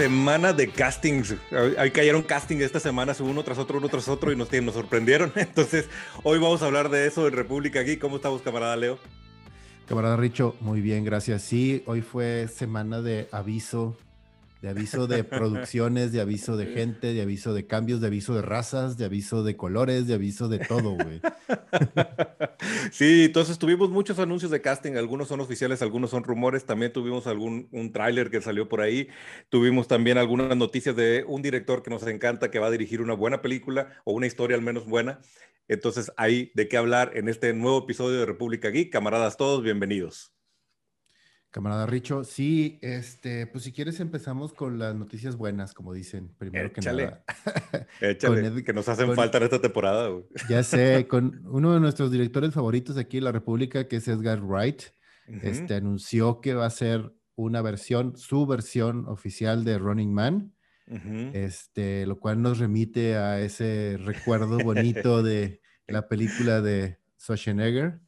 semana de castings. Ahí cayeron casting esta semana, uno tras otro, uno tras otro, y nos, nos sorprendieron. Entonces, hoy vamos a hablar de eso en República aquí. ¿Cómo estamos, camarada Leo? Camarada Richo, muy bien, gracias. Sí, hoy fue semana de aviso de aviso de producciones, de aviso de gente, de aviso de cambios, de aviso de razas, de aviso de colores, de aviso de todo, güey. Sí, entonces tuvimos muchos anuncios de casting, algunos son oficiales, algunos son rumores, también tuvimos algún un tráiler que salió por ahí, tuvimos también algunas noticias de un director que nos encanta que va a dirigir una buena película o una historia al menos buena. Entonces, hay de qué hablar en este nuevo episodio de República Geek. Camaradas todos, bienvenidos. Camarada Richo, sí, este, pues si quieres empezamos con las noticias buenas, como dicen, primero que nada. Échale, que nos hacen falta en esta temporada. Ya sé, con uno de nuestros directores favoritos aquí en la República, que es Edgar Wright, este, anunció que va a ser una versión, su versión oficial de Running Man, este, lo cual nos remite a ese recuerdo bonito de la película de Schwarzenegger.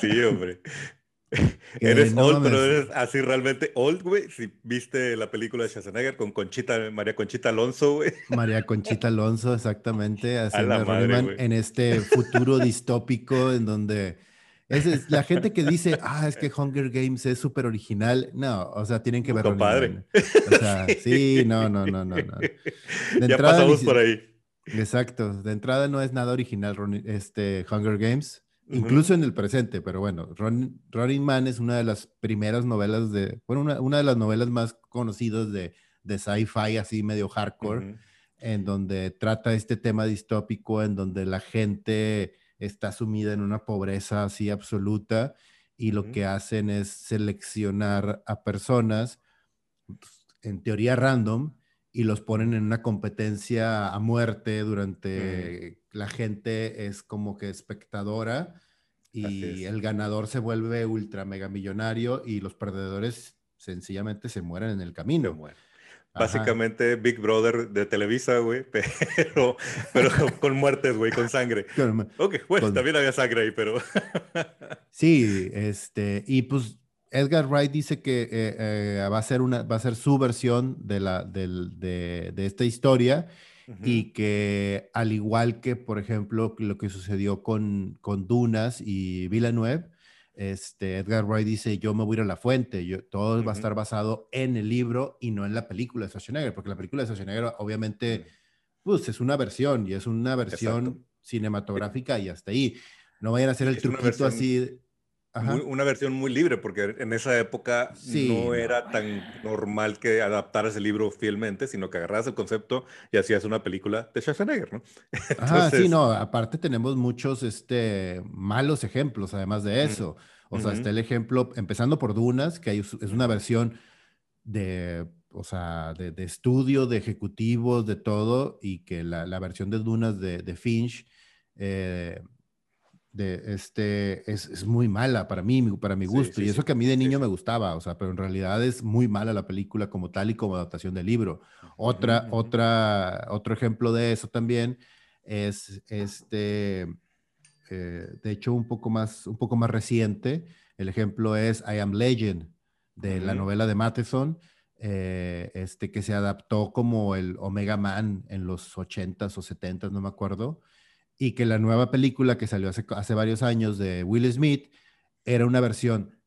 Sí, hombre. Eres old, pero eres así realmente old, güey. Si viste la película de Schwarzenegger con Conchita, María Conchita Alonso, güey. María Conchita Alonso, exactamente, haciendo madre, en este futuro distópico en donde es, la gente que dice, ah, es que Hunger Games es súper original. No, o sea, tienen que verlo. padre. O sea, sí, no, no, no, no. no. De ya pasamos por ahí. Exacto. De entrada no es nada original este Hunger Games incluso en el presente, pero bueno, Running Man es una de las primeras novelas de, bueno, una, de las novelas más conocidas de, de sci-fi, así medio hardcore, en donde trata este tema distópico, en donde la gente está sumida en una pobreza así absoluta y lo que hacen es seleccionar a personas, pues, en teoría random, y los ponen en una competencia a muerte durante la gente es como que espectadora y el ganador se vuelve ultra mega millonario y los perdedores sencillamente se mueren en el camino. Básicamente Big Brother de Televisa, güey, pero, pero con muertes, güey, con sangre. ok, bueno, también había sangre ahí, pero... sí, este, y pues Edgar Wright dice que eh, eh, va, a ser una, va a ser su versión de, la, de, de, esta historia y que al igual que, por ejemplo, lo que sucedió con, con Dunas y Villeneuve, este, Edgar Wright dice, yo me voy a ir a la fuente, yo, todo va a estar basado en el libro y no en la película de Schwarzenegger, porque la película de Schwarzenegger obviamente, pues es una versión y es una versión cinematográfica y hasta ahí. No vayan a hacer el truquito así una versión muy libre, porque en esa época no era tan normal que adaptaras el libro fielmente, sino que agarras el concepto y hacías una película de Schwarzenegger, ¿no? Ah, sí, no, aparte tenemos muchos este, malos ejemplos, además de eso. O sea, está el ejemplo, empezando por Dunas, que es una versión de, o sea, de, estudio, de ejecutivos, de todo, y que la, la versión de Dunas de, de Finch eh, de este es, es, muy mala para mí, para mi gusto. y eso que a mí de niño me gustaba, o sea, pero en realidad es muy mala la película como tal y como adaptación del libro. Otra, otra, otro ejemplo de eso también es este, eh, de hecho, un poco más, un poco más reciente. El ejemplo es I Am Legend de la novela de Matheson. Eh, este que se adaptó como el Omega Man en los 80s o 70s, no me acuerdo y que la nueva película que salió hace, hace varios años de Will Smith era una versión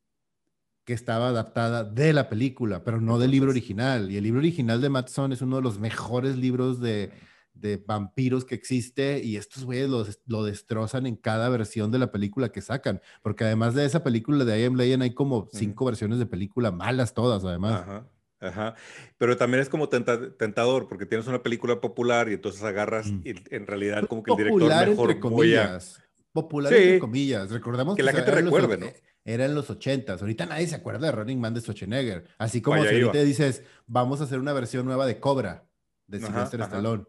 que estaba adaptada de la película, pero no del libro original. Y el libro original de Matson es uno de los mejores libros de, de vampiros que existe y estos güeyes lo, lo, destrozan en cada versión de la película que sacan, porque además de esa película de I Am Legend hay como cinco versiones de película malas todas además. Ajá. Ajá. Pero también es como tentador, porque tienes una película popular y entonces agarras mm. y en realidad como que el director mejor entre comillas. Popular entre comillas. Recordamos que, la gente recuerde, ¿no? Era en los ochentas. Ahorita nadie se acuerda de Running Man de Schwarzenegger. Así como si ahorita dices, vamos a hacer una versión nueva de Cobra, de Sylvester Stallone.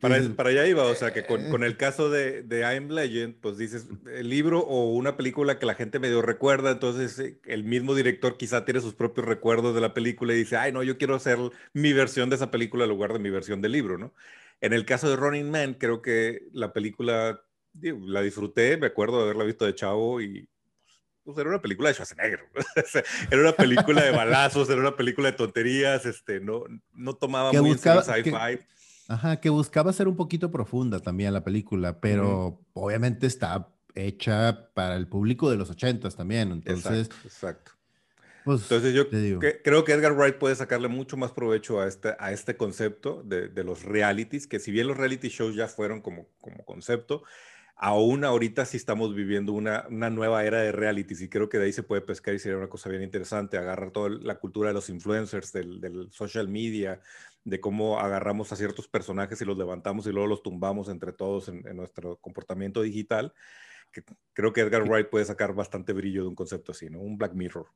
Para, para, allá iba, o sea, que con, con el caso de, de I'm Legend, pues dices, el libro o una película que la gente medio recuerda, entonces eh, el mismo director quizá tiene sus propios recuerdos de la película y dice, ay, no, yo quiero hacer mi versión de esa película en lugar de mi versión del libro, ¿no? En el caso de Running Man, creo que la película la disfruté, me acuerdo de haberla visto de chavo y pues era una película de Schwarzenegger. era una película de balazos, era una película de tonterías, este, no, no tomaba muy buscaba, sci-fi. Ajá, que buscaba ser un poquito profunda también la película, pero obviamente está hecha para el público de los ochentas también, entonces... Exacto, pues, entonces yo creo que Edgar Wright puede sacarle mucho más provecho a este, a este concepto de, de, los realities, que si bien los reality shows ya fueron como, como concepto, aún ahorita sí estamos viviendo una, una, nueva era de realities y creo que de ahí se puede pescar y sería una cosa bien interesante, agarrar toda la cultura de los influencers, del, del, social media, de cómo agarramos a ciertos personajes y los levantamos y luego los tumbamos entre todos en, nuestro comportamiento digital. Que creo que Edgar Wright puede sacar bastante brillo de un concepto así, ¿no? Un Black Mirror.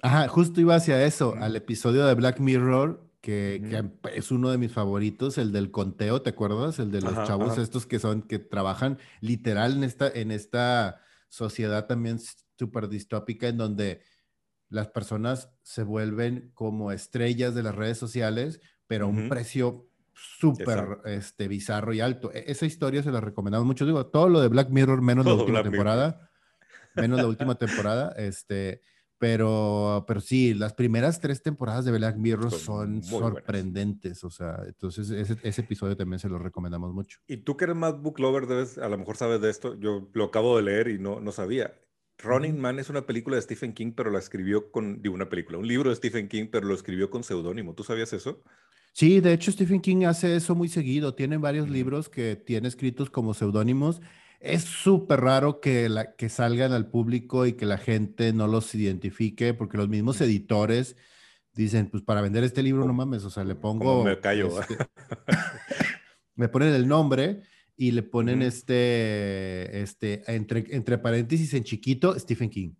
Ajá, justo iba hacia eso, al episodio de Black Mirror que, es uno de mis favoritos, el del conteo, ¿te acuerdas? El de los chavos estos que son, que trabajan literal en esta, en esta sociedad también súper distópica en donde las personas se vuelven como estrellas de las redes sociales, pero a un precio súper este, bizarro y alto. E, esa historia se la recomendamos mucho. Digo, todo lo de Black Mirror, menos la última temporada. Menos la última temporada. Este, pero, pero sí, las primeras tres temporadas de Black Mirror son, sorprendentes. O sea, entonces ese, ese, episodio también se lo recomendamos mucho. Y tú que eres más book lover, debes, a lo mejor sabes de esto. Yo lo acabo de leer y no, no sabía. Running Man es una película de Stephen King, pero la escribió con, digo, una película, un libro de Stephen King, pero lo escribió con seudónimo. ¿Tú sabías eso? Sí, de hecho Stephen King hace eso muy seguido. Tiene varios libros que tiene escritos como seudónimos. Es súper raro que, la, que salgan al público y que la gente no los identifique, porque los mismos editores dicen, pues para vender este libro no mames, o sea, le pongo... Me callo. Este, me ponen el nombre y le ponen este, este, entre, entre paréntesis en chiquito, Stephen King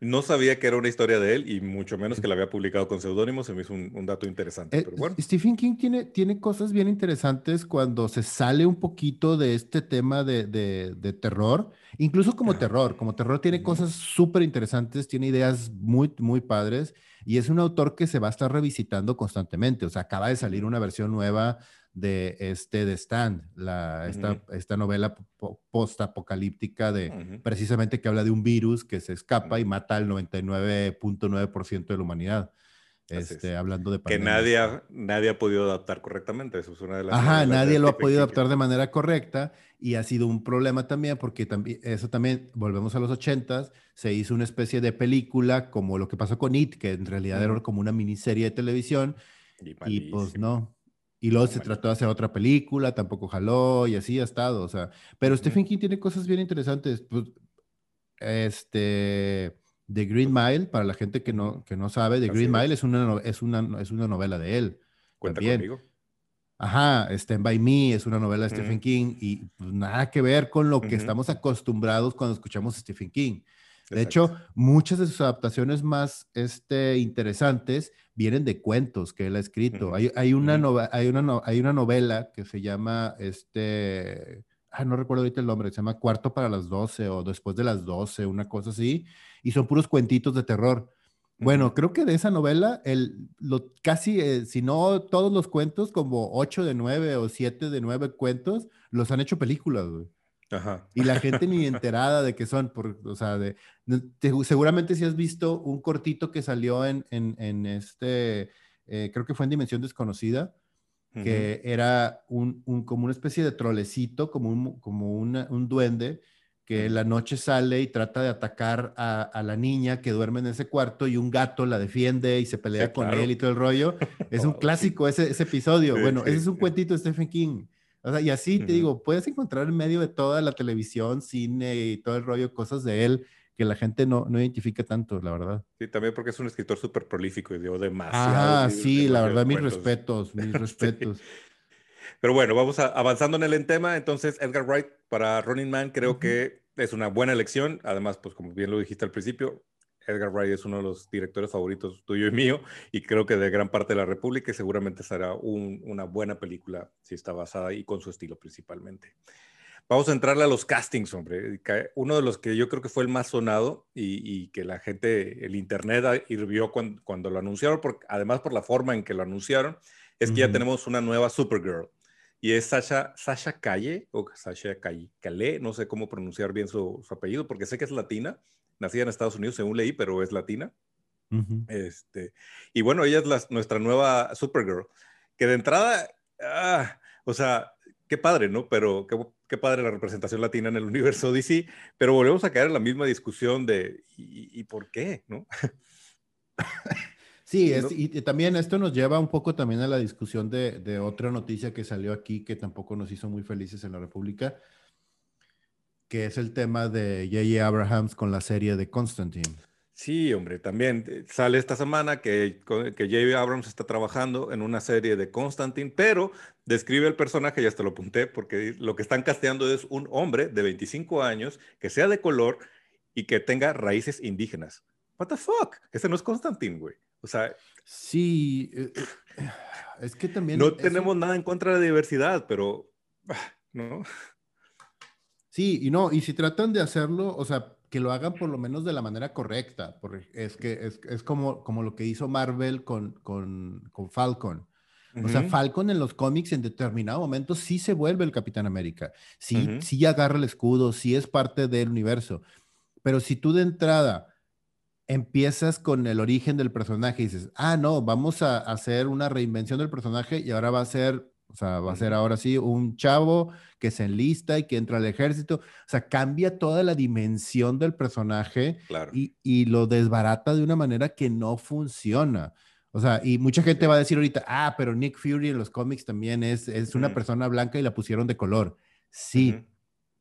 no sabía que era una historia de él y mucho menos que la había publicado con seudónimo, se me hizo un, dato interesante. Eh, pero bueno. Stephen King tiene, tiene cosas bien interesantes cuando se sale un poquito de este tema de, de, terror, incluso como terror, como terror tiene cosas súper interesantes, tiene ideas muy, muy padres y es un autor que se va a estar revisitando constantemente, o sea, acaba de salir una versión nueva de este de Stand, la, esta, esta novela post-apocalíptica de precisamente que habla de un virus que se escapa y mata al 99.9% de la humanidad. Este, hablando de que nadie ha, nadie ha podido adaptar correctamente, eso es una de las Ajá, nadie lo ha podido adaptar de manera correcta y ha sido un problema también porque también eso también volvemos a los ochentas, se hizo una especie de película como lo que pasó con It, que en realidad era como una miniserie de televisión y pues no, y luego se trató de hacer otra película, tampoco jaló y así ha estado, o sea. Pero Stephen King tiene cosas bien interesantes. Pues, este, The Green Mile, para la gente que no, que no sabe, The Green Mile es una, es, una, es una novela de él. Cuenta conmigo. Ajá, Stand By Me es una novela de Stephen King y pues, nada que ver con lo que estamos acostumbrados cuando escuchamos Stephen King. De hecho, muchas de sus adaptaciones más este, interesantes vienen de cuentos que él ha escrito. hay, hay, una hay, una hay una novela que se llama, este, ah, no recuerdo ahorita el nombre, se llama Cuarto para las 12 o Después de las 12, una cosa así, y son puros cuentitos de terror. Bueno, creo que de esa novela, el, lo, casi, eh, si no todos los cuentos, como 8 de 9 o 7 de 9 cuentos, los han hecho películas, güey. Y la gente ni enterada de qué son, por, o sea, de, seguramente si has visto un cortito que salió en, en, en este, eh, creo que fue en Dimensión Desconocida, que era un, un, como una especie de trolecito, como un, como un duende, que en la noche sale y trata de atacar a, a, la niña que duerme en ese cuarto y un gato la defiende y se pelea con él y todo el rollo. Es un oh, clásico ese, ese, episodio. bueno, ese es un cuentito de Stephen King. O sea, y así te digo, puedes encontrar en medio de toda la televisión, cine y todo el rollo, cosas de él que la gente no, no identifica tanto, la verdad. Sí, también porque es un escritor súper prolífico y dio demasiado. Ah, sí, la verdad, mis respetos, mis respetos. Pero bueno, vamos avanzando en el tema. Entonces, Edgar Wright para Running Man creo que es una buena elección. Además, pues como bien lo dijiste al principio, Edgar Wright es uno de los directores favoritos tuyo y mío, y creo que de gran parte de la República, y seguramente será una buena película si está basada y con su estilo principalmente. Vamos a entrarle a los castings, hombre. Uno de los que yo creo que fue el más sonado y, que la gente, el internet hirvió cuando, lo anunciaron, además por la forma en que lo anunciaron, es que ya tenemos una nueva Supergirl, y es Sasha, Sasha Calle, o Sasha Calle, Calé, no sé cómo pronunciar bien su, apellido, porque sé que es latina, nacida en Estados Unidos, según leí, pero es latina. este, y bueno, ella es nuestra nueva Supergirl, que de entrada, ah, o sea, qué padre, ¿no? Pero qué, qué, padre la representación latina en el universo DC, pero volvemos a caer en la misma discusión de ¿y, por qué, no? Sí, y también esto nos lleva un poco también a la discusión de, de, otra noticia que salió aquí que tampoco nos hizo muy felices en la República, que es el tema de J.J. Abrahams con la serie de Constantine. Sí, hombre, también eh, sale esta semana que, que J.J. Abrams está trabajando en una serie de Constantine, pero describe el personaje, ya te lo apunté, porque lo que están casteando es un hombre de 25 años que sea de color y que tenga raíces indígenas. What the fuck? Ese no es Constantine, güey. O sea. Sí, eh, eh, es que también. No tenemos nada en contra de la diversidad, pero. Ah, ¿No? Sí, y no, y si tratan de hacerlo, o sea, que lo hagan por lo menos de la manera correcta, porque es que es, es como, como lo que hizo Marvel con, con, con Falcon. O sea, Falcon en los cómics en determinado momento sí se vuelve el Capitán América, sí, sí agarra el escudo, sí es parte del universo, pero si tú de entrada empiezas con el origen del personaje y dices, ah, no, vamos a hacer una reinvención del personaje y ahora va a ser o sea, va a ser ahora sí un chavo que se enlista y que entra al ejército. O sea, cambia toda la dimensión del personaje y, y, lo desbarata de una manera que no funciona. O sea, y mucha gente va a decir ahorita, ah, pero Nick Fury en los cómics también es, es una persona blanca y la pusieron de color. Sí,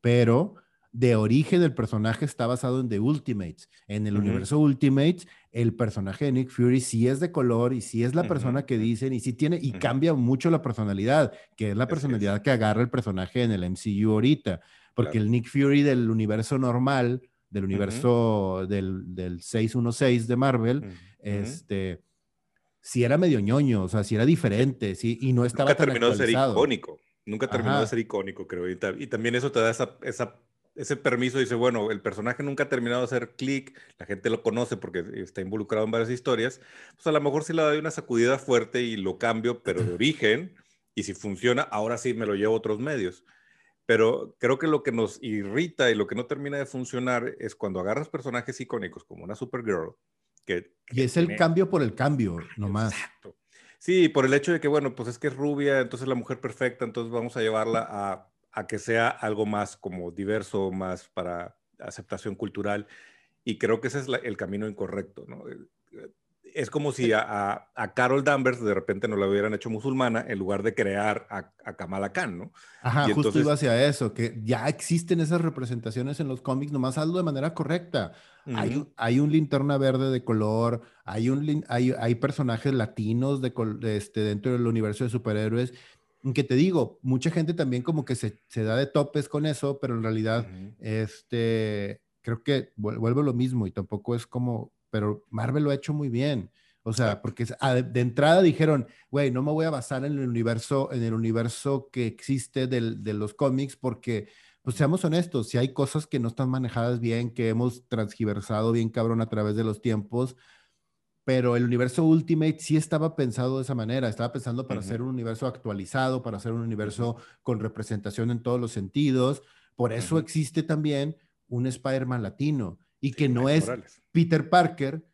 pero de origen el personaje está basado en The Ultimates. En el universo Ultimates, el personaje de Nick Fury sí es de color y sí es la persona que dicen y sí tiene y cambia mucho la personalidad, que es la personalidad que agarra el personaje en el MCU ahorita. Porque el Nick Fury del universo normal, del universo del, del, 616 de Marvel, este sí era medio ñoño, o sea, sí era diferente, sí, y no estaba Nunca terminó de ser icónico. Nunca terminó de ser icónico, creo. Y, y, también eso te da esa, esa ese permiso dice, bueno, el personaje nunca ha terminado de hacer clic, la gente lo conoce porque está involucrado en varias historias, pues a lo mejor sí le doy una sacudida fuerte y lo cambio, pero de origen, y si funciona, ahora sí me lo llevo a otros medios. Pero creo que lo que nos irrita y lo que no termina de funcionar es cuando agarras personajes icónicos como una Supergirl, que... y es el cambio por el cambio, nomás. Exacto. Sí, por el hecho de que, bueno, pues es que es rubia, entonces la mujer perfecta, entonces vamos a llevarla a a que sea algo más como diverso, más para aceptación cultural. Y creo que ese es el camino incorrecto, ¿no? Eh, eh, es como si a, Carol Danvers de repente no la hubieran hecho musulmana en lugar de crear a, Kamala Khan, ¿no? Ajá, justo iba hacia eso, que ya existen esas representaciones en los cómics, nomás hazlo de manera correcta. hay, hay, un linterna verde de color, hay, un, hay, hay personajes latinos de, este, dentro del universo de superhéroes que te digo, mucha gente también como que se, se da de topes con eso, pero en realidad, este, creo que vuelve lo mismo y tampoco es como, pero Marvel lo ha hecho muy bien. O sea, porque de entrada dijeron, güey, no me voy a basar en el universo, en el universo que existe del, de los cómics, porque, pues seamos honestos, si hay cosas que no están manejadas bien, que hemos transgiversado bien cabrón a través de los tiempos, pero el universo Ultimate sí estaba pensado de esa manera, estaba pensando para ser un universo actualizado, para ser un universo con representación en todos los sentidos. Por eso existe también un Spider-Man latino y que no es Peter Parker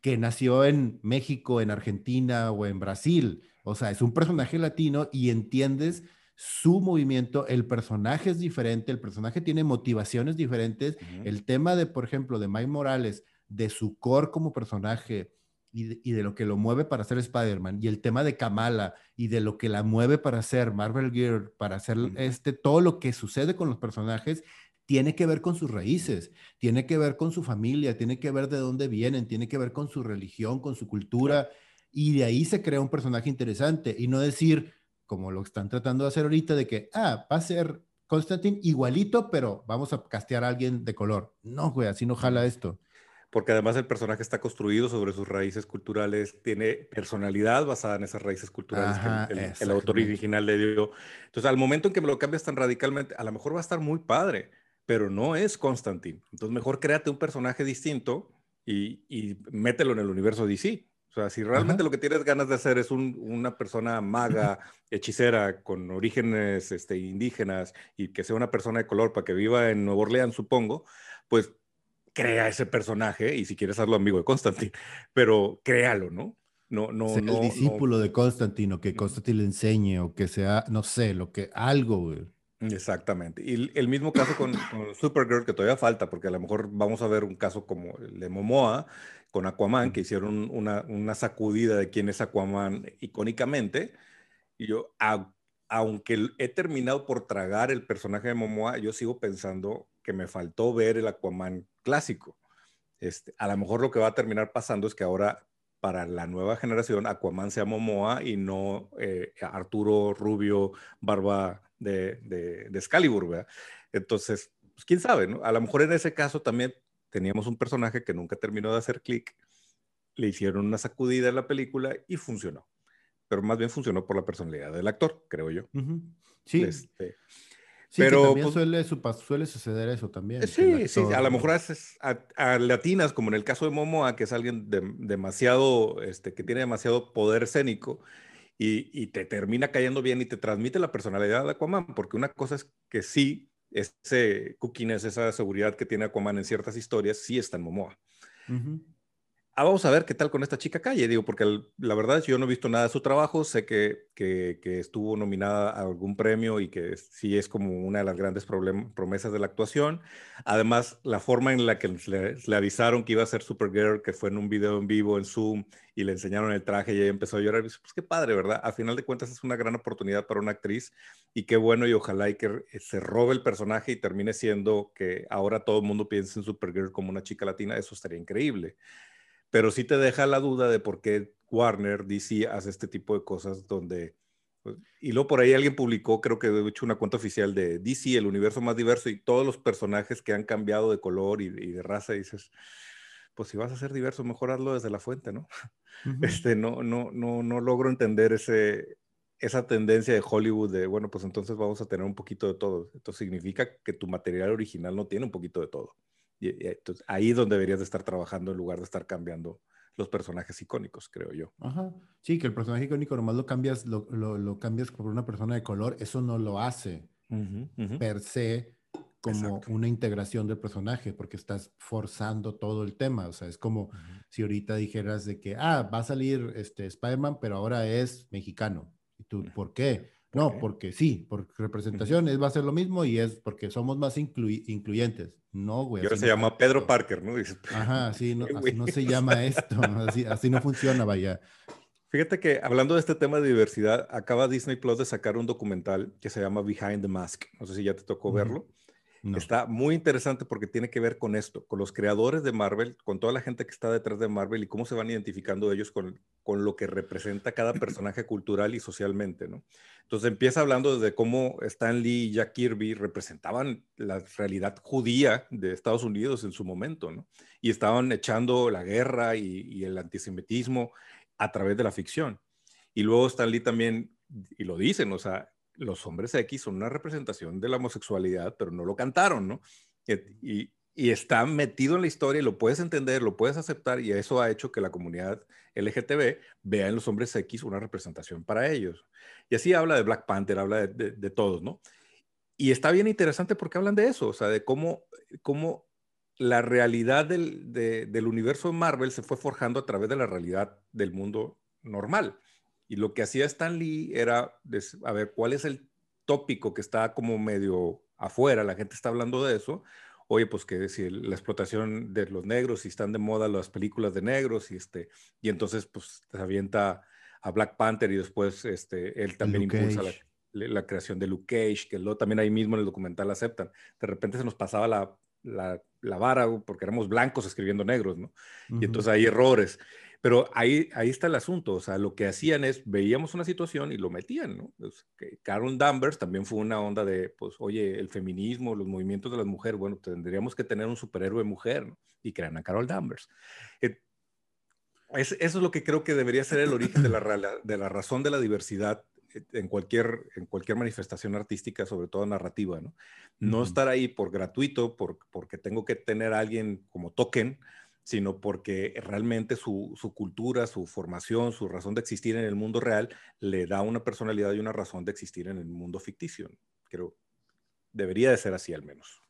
que nació en México, en Argentina o en Brasil. O sea, es un personaje latino y entiendes su movimiento, el personaje es diferente, el personaje tiene motivaciones diferentes. El tema de, por ejemplo, de Mike Morales, de su core como personaje y de, lo que lo mueve para ser Spider-Man y el tema de Kamala y de lo que la mueve para ser Marvel Gear, para hacer este, todo lo que sucede con los personajes tiene que ver con sus raíces, tiene que ver con su familia, tiene que ver de dónde vienen, tiene que ver con su religión, con su cultura y de ahí se crea un personaje interesante y no decir como lo están tratando de hacer ahorita de que, ah, va a ser Constantine igualito, pero vamos a castear a alguien de color. No, güey, así no jala esto porque además el personaje está construido sobre sus raíces culturales, tiene personalidad basada en esas raíces culturales que el, autor original le dio. Entonces, al momento en que me lo cambias tan radicalmente, a lo mejor va a estar muy padre, pero no es Constantine. Entonces, mejor créate un personaje distinto y, y mételo en el universo DC. O sea, si realmente lo que tienes ganas de hacer es una persona maga, hechicera, con orígenes este, indígenas y que sea una persona de color para que viva en Nueva Orleans, supongo, pues crea ese personaje y si quieres hazlo amigo de Constantine, pero créalo, ¿no? No, no, sea no, el discípulo de Constantino, que Constantine le enseñe o que sea, no sé, lo que, algo, güey. Exactamente. Y el mismo caso con, Supergirl, que todavía falta, porque a lo mejor vamos a ver un caso como el de Momoa con Aquaman, que hicieron una, una sacudida de quién es Aquaman icónicamente. Y yo, aunque he terminado por tragar el personaje de Momoa, yo sigo pensando que me faltó ver el Aquaman clásico. Este, a lo mejor lo que va a terminar pasando es que ahora para la nueva generación Aquaman sea Momoa y no eh, Arturo Rubio, barba de, de, de Excalibur, ¿verdad? Entonces, pues, quién sabe, ¿no? A lo mejor en ese caso también teníamos un personaje que nunca terminó de hacer clic, le hicieron una sacudida en la película y funcionó. Pero más bien funcionó por la personalidad del actor, creo yo. Sí. Este, pero también pues suele, suele, suceder eso también. Sí, sí, a lo mejor haces a, latinas, como en el caso de Momoa, que es alguien demasiado, este, que tiene demasiado poder escénico, y, te termina cayendo bien y te transmite la personalidad de Aquaman, porque una cosa es que sí, ese cookiness, esa seguridad que tiene Aquaman en ciertas historias, sí está en Momoa. Ah, vamos a ver qué tal con esta chica calle, digo, porque la verdad que yo no he visto nada de su trabajo, sé que, que, estuvo nominada a algún premio y que sí es como una de las grandes promesas de la actuación. Además, la forma en la que le, avisaron que iba a ser Supergirl, que fue en un video en vivo en Zoom y le enseñaron el traje y ella empezó a llorar, pues qué padre, ¿verdad? A final de cuentas es una gran oportunidad para una actriz y qué bueno y ojalá y que se robe el personaje y termine siendo que ahora todo el mundo piense en Supergirl como una chica latina, eso estaría increíble pero sí te deja la duda de por qué Warner, DC hace este tipo de cosas donde... Pues, y luego por ahí alguien publicó, creo que de hecho una cuenta oficial de DC, el universo más diverso y todos los personajes que han cambiado de color y, de raza, y dices, pues si vas a ser diverso, mejor hazlo desde la fuente, ¿no? Este, no, no, no, no logro entender ese, esa tendencia de Hollywood de, bueno, pues entonces vamos a tener un poquito de todo. Esto significa que tu material original no tiene un poquito de todo. Entonces, ahí es donde deberías de estar trabajando en lugar de estar cambiando los personajes icónicos, creo yo. Ajá. Sí, que el personaje icónico nomás lo cambias, lo, lo, cambias por una persona de color, eso no lo hace per se como una integración del personaje, porque estás forzando todo el tema. O sea, es como si ahorita dijeras de que, ah, va a salir este Spider-Man, pero ahora es mexicano. ¿Y tú, por qué? No, porque sí, por representación va a ser lo mismo y es porque somos más incluyentes. No, güey. Y ahora se llama Pedro Parker, ¿no? Ajá, sí, no, así no se llama esto, así, así no funciona, vaya. Fíjate que hablando de este tema de diversidad, acaba Disney Plus de sacar un documental que se llama Behind the Mask. No sé si ya te tocó verlo. Está muy interesante porque tiene que ver con esto, con los creadores de Marvel, con toda la gente que está detrás de Marvel y cómo se van identificando ellos con, con lo que representa cada personaje cultural y socialmente, ¿no? Entonces empieza hablando de cómo Stan Lee y Jack Kirby representaban la realidad judía de Estados Unidos en su momento, ¿no? Y estaban echando la guerra y, y el antisemitismo a través de la ficción. Y luego Stan Lee también, y lo dicen, o sea, los hombres X son una representación de la homosexualidad, pero no lo cantaron, ¿no? Y, y, está metido en la historia y lo puedes entender, lo puedes aceptar y eso ha hecho que la comunidad LGTB vea en los hombres X una representación para ellos. Y así habla de Black Panther, habla de, todos, ¿no? Y está bien interesante porque hablan de eso, o sea, de cómo, cómo la realidad del, del universo de Marvel se fue forjando a través de la realidad del mundo normal. Y lo que hacía Stan Lee era, a ver, ¿cuál es el tópico que está como medio afuera? La gente está hablando de eso. Oye, pues que si la explotación de los negros, si están de moda las películas de negros, y, este, y entonces pues se avienta a Black Panther y después este, él también impulsa la, creación de Luke Cage, que luego también ahí mismo en el documental aceptan. De repente se nos pasaba la, la, vara porque éramos blancos escribiendo negros, ¿no? Y entonces hay errores. Pero ahí, ahí está el asunto, o sea, lo que hacían es, veíamos una situación y lo metían, ¿no? Pues, Carol Danvers también fue una onda de, pues, oye, el feminismo, los movimientos de las mujeres, bueno, tendríamos que tener un superhéroe mujer, ¿no? Y crean a Carol Danvers. Eh, eso es lo que creo que debería ser el origen de la, de la razón de la diversidad eh, en cualquier, en cualquier manifestación artística, sobre todo narrativa, ¿no? No estar ahí por gratuito, por, porque tengo que tener a alguien como token, sino porque realmente su, cultura, su formación, su razón de existir en el mundo real le da una personalidad y una razón de existir en el mundo ficticio. Creo, debería de ser así al menos.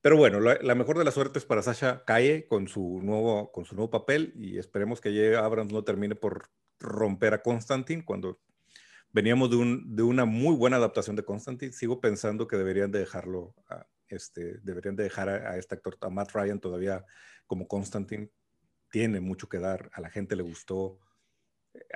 Pero bueno, la, mejor de las suertes para Sasha Calle con su nuevo, con su nuevo papel y esperemos que. Abrams no termine por romper a Constantine cuando veníamos de, un, de una muy buena adaptación de Constantine. Sigo pensando que deberían de dejarlo, este, deberían de dejar a, este actor, a Matt Ryan todavía como Constantine. Tiene mucho que dar, a la gente le gustó.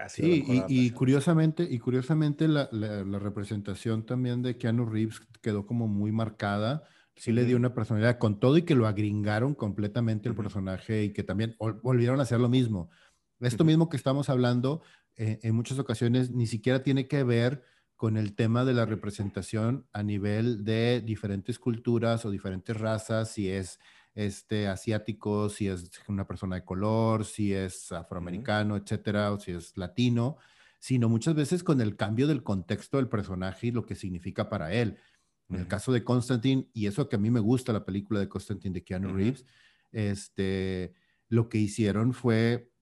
sí, y, curiosamente, y curiosamente la, la, representación también de Keanu Reeves quedó como muy marcada. Sí le dio una personalidad con todo y que lo agringaron completamente el personaje y que también volvieron a hacer lo mismo. Esto mismo que estamos hablando eh, en muchas ocasiones ni siquiera tiene que ver con el tema de la representación a nivel de diferentes culturas o diferentes razas, si es este, asiático, si es una persona de color, si es afroamericano, etcétera, o si es latino, sino muchas veces con el cambio del contexto del personaje y lo que significa para él. En el caso de Constantine, y eso que a mí me gusta la película de Constantine de Keanu Reeves, este, lo que hicieron fue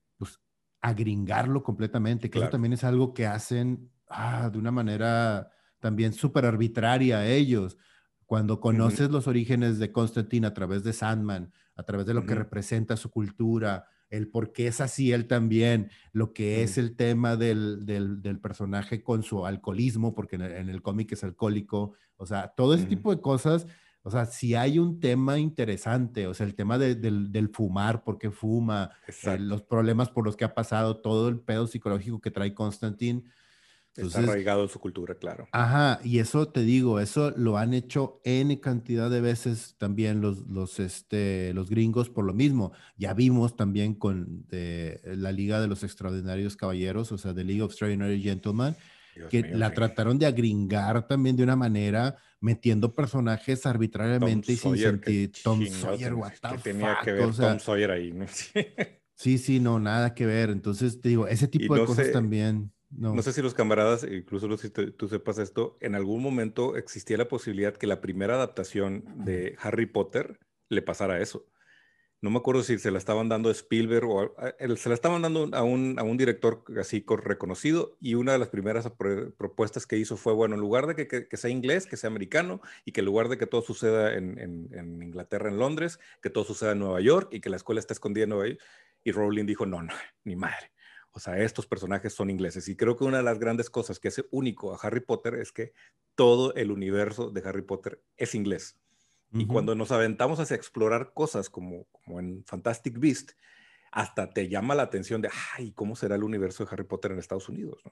agringarlo completamente, que eso también es algo que hacen ah, de una manera también súper arbitraria ellos. Cuando conoces los orígenes de Constantine a través de Sandman, a través de lo que representa su cultura, el por qué es así él también, lo que es el tema del, del, personaje con su alcoholismo, porque en el cómic es alcohólico, o sea, todo ese tipo de cosas o sea, si hay un tema interesante, o sea, el tema del, fumar, por qué fuma, eh, los problemas por los que ha pasado, todo el pedo psicológico que trae Constantine. Está arraigado en su cultura, claro. Ajá, y eso te digo, eso lo han hecho N cantidad de veces también los, los, este, los gringos por lo mismo. Ya vimos también con la Liga de los Extraordinarios Caballeros, o sea, The League of Extraordinary Gentlemen, que la trataron de agringar también de una manera, metiendo personajes arbitrariamente y sin sentir. Tom Sawyer, what the tenía que ver Tom Sawyer ahí, ¿no? sí, sí, no, nada que ver. Entonces, te digo, ese tipo de cosas también. No. no. sé si los camaradas, incluso si tú sepas esto, en algún momento existía la posibilidad que la primera adaptación de Harry Potter le pasara eso no me acuerdo si se la estaban dando a Spielberg o se la estaban dando a un, a un director así reconocido y una de las primeras propuestas que hizo fue, bueno, en lugar de que, que, sea inglés, que sea americano y que en lugar de que todo suceda en, en, Inglaterra, en Londres, que todo suceda en Nueva York y que la escuela esté escondida en Nueva York. Y Rowling dijo, no, no, ni madre. O sea, estos personajes son ingleses. Y creo que una de las grandes cosas que hace único a Harry Potter es que todo el universo de Harry Potter es inglés. Y cuando nos aventamos hacia explorar cosas como, como en Fantastic Beast, hasta te llama la atención de, ay, ¿cómo será el universo de Harry Potter en Estados Unidos?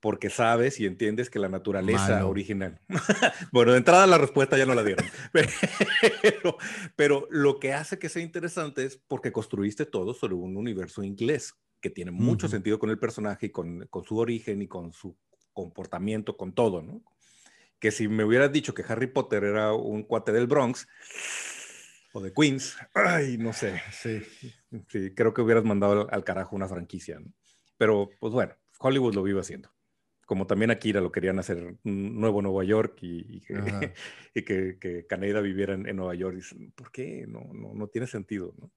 Porque sabes y entiendes que la naturaleza original. bueno, de entrada la respuesta ya no la dieron. pero, pero, lo que hace que sea interesante es porque construiste todo sobre un universo inglés que tiene mucho sentido con el personaje y con, con su origen y con su comportamiento, con todo, ¿no? que si me hubieras dicho que Harry Potter era un cuate del Bronx o de Queens, ay, no sé, sí, sí creo que hubieras mandado al carajo una franquicia. Pero, pues bueno, Hollywood lo vive haciendo. Como también Akira lo querían hacer nuevo Nueva York y, que, que, Caneda viviera en, Nueva York. ¿Por qué? No, no, no tiene sentido, ¿no?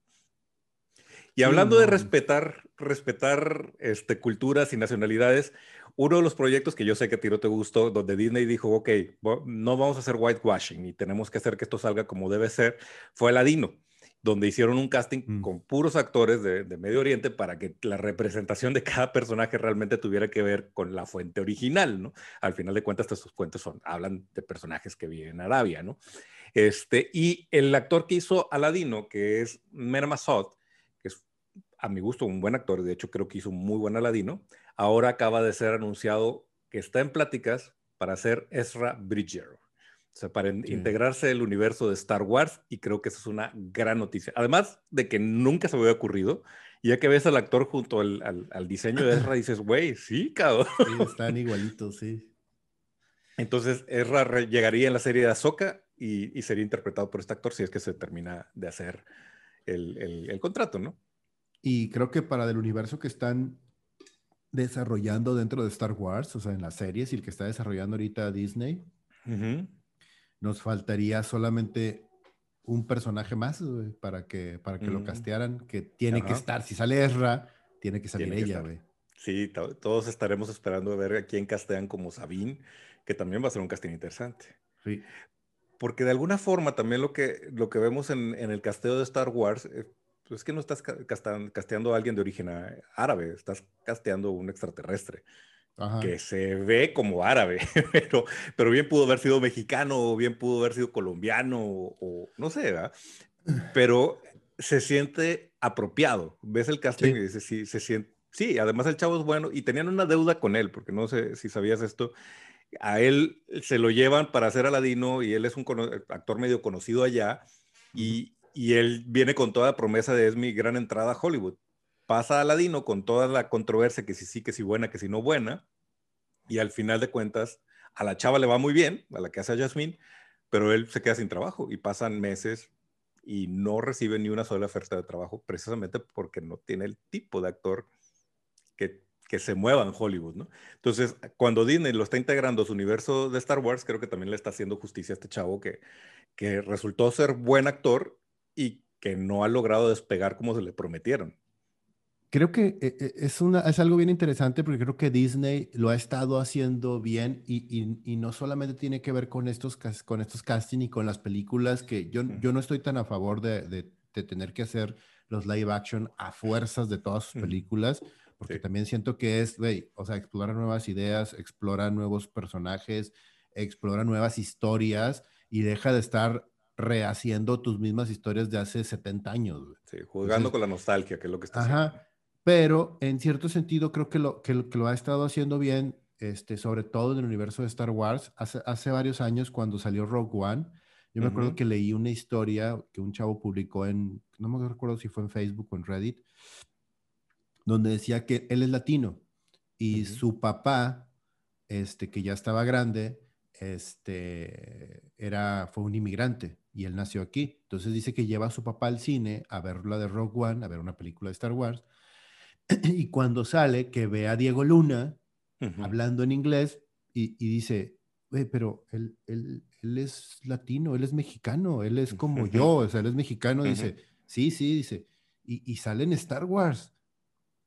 Y hablando de respetar, respetar este, culturas y nacionalidades, uno de los proyectos que yo sé que a ti no te gustó, donde Disney dijo, ok, no vamos a hacer whitewashing y tenemos que hacer que esto salga como debe ser, fue Aladino, donde hicieron un casting mm. con puros actores de, Medio Oriente para que la representación de cada personaje realmente tuviera que ver con la fuente original, ¿no? Al final de cuentas, estos cuentos son, hablan de personajes que viven en Arabia, ¿no? Este, y el actor que hizo Aladino, que es Mer Massoud, que es a mi gusto un buen actor, de hecho creo que hizo un muy buen Aladino, ahora acaba de ser anunciado que está en pláticas para ser Ezra Bridger. O sea, para integrarse al universo de Star Wars y creo que eso es una gran noticia. Además de que nunca se me había ocurrido, ya que ves al actor junto al, diseño de Ezra, dices, güey, sí, cabrón. Sí, están igualitos, sí. Entonces, Ezra llegaría en la serie de Ahsoka y, y, sería interpretado por este actor si es que se termina de hacer el, el contrato, ¿no? Y creo que para el universo que están desarrollando dentro de Star Wars, o sea, en las series y el que está desarrollando ahorita Disney, nos faltaría solamente un personaje más para que, para que lo castearan, que tiene que estar. Si sale Ezra, tiene que salir ella, güey. Sí, todos estaremos esperando a ver a quién castean como Sabine, que también va a ser un casting interesante. Sí. Porque de alguna forma también lo que, lo que vemos en, en el casteo de Star Wars eh, pues es que no estás casteando a alguien de origen árabe, estás casteando un extraterrestre. que se ve como árabe, pero, pero bien pudo haber sido mexicano, o bien pudo haber sido colombiano, o, no sé, ¿verdad? Pero se siente apropiado. Ves el casting y dices, sí, se siente, sí, además el chavo es bueno, y tenían una deuda con él, porque no sé si sabías esto, a él se lo llevan para hacer Aladino, y él es un actor medio conocido allá, y, y él viene con toda la promesa de es mi gran entrada a Hollywood. Pasa a Ladino con toda la controversia que si sí, que si buena, que si no buena, y al final de cuentas a la chava le va muy bien, a la que hace a Jasmine, pero él se queda sin trabajo y pasan meses y no recibe ni una sola oferta de trabajo precisamente porque no tiene el tipo de actor que, que se mueva en Hollywood. Entonces, cuando Disney lo está integrando a su universo de Star Wars, creo que también le está haciendo justicia a este chavo que, que resultó ser buen actor y que no ha logrado despegar como se le prometieron. Creo que eh, eh, es, una, es algo bien interesante porque creo que Disney lo ha estado haciendo bien y, y, no solamente tiene que ver con estos, con estos casting y con las películas que yo, yo no estoy tan a favor de, de, tener que hacer los live action a fuerzas de todas sus películas, porque también siento que es, o sea, explora nuevas ideas, explora nuevos personajes, explora nuevas historias y deja de estar rehaciendo tus mismas historias de hace 70 años. Sí, jugando con la nostalgia, que es lo que está ajá, Pero en cierto sentido creo que lo, que, lo ha estado haciendo bien, este, sobre todo en el universo de Star Wars. Hace, hace varios años cuando salió Rogue One, yo me acuerdo que leí una historia que un chavo publicó en, no me acuerdo si fue en Facebook o en Reddit, donde decía que él es latino y su papá, este, que ya estaba grande, este, era, fue un inmigrante y él nació aquí. Entonces dice que lleva a su papá al cine a ver la de Rogue One, a ver una película de Star Wars. y cuando sale, que ve a Diego Luna hablando en inglés y, dice, pero él, él, él, es latino, él es mexicano, él es como yo, o sea, él es mexicano. Dice, sí, sí, dice, y, y sale en Star Wars.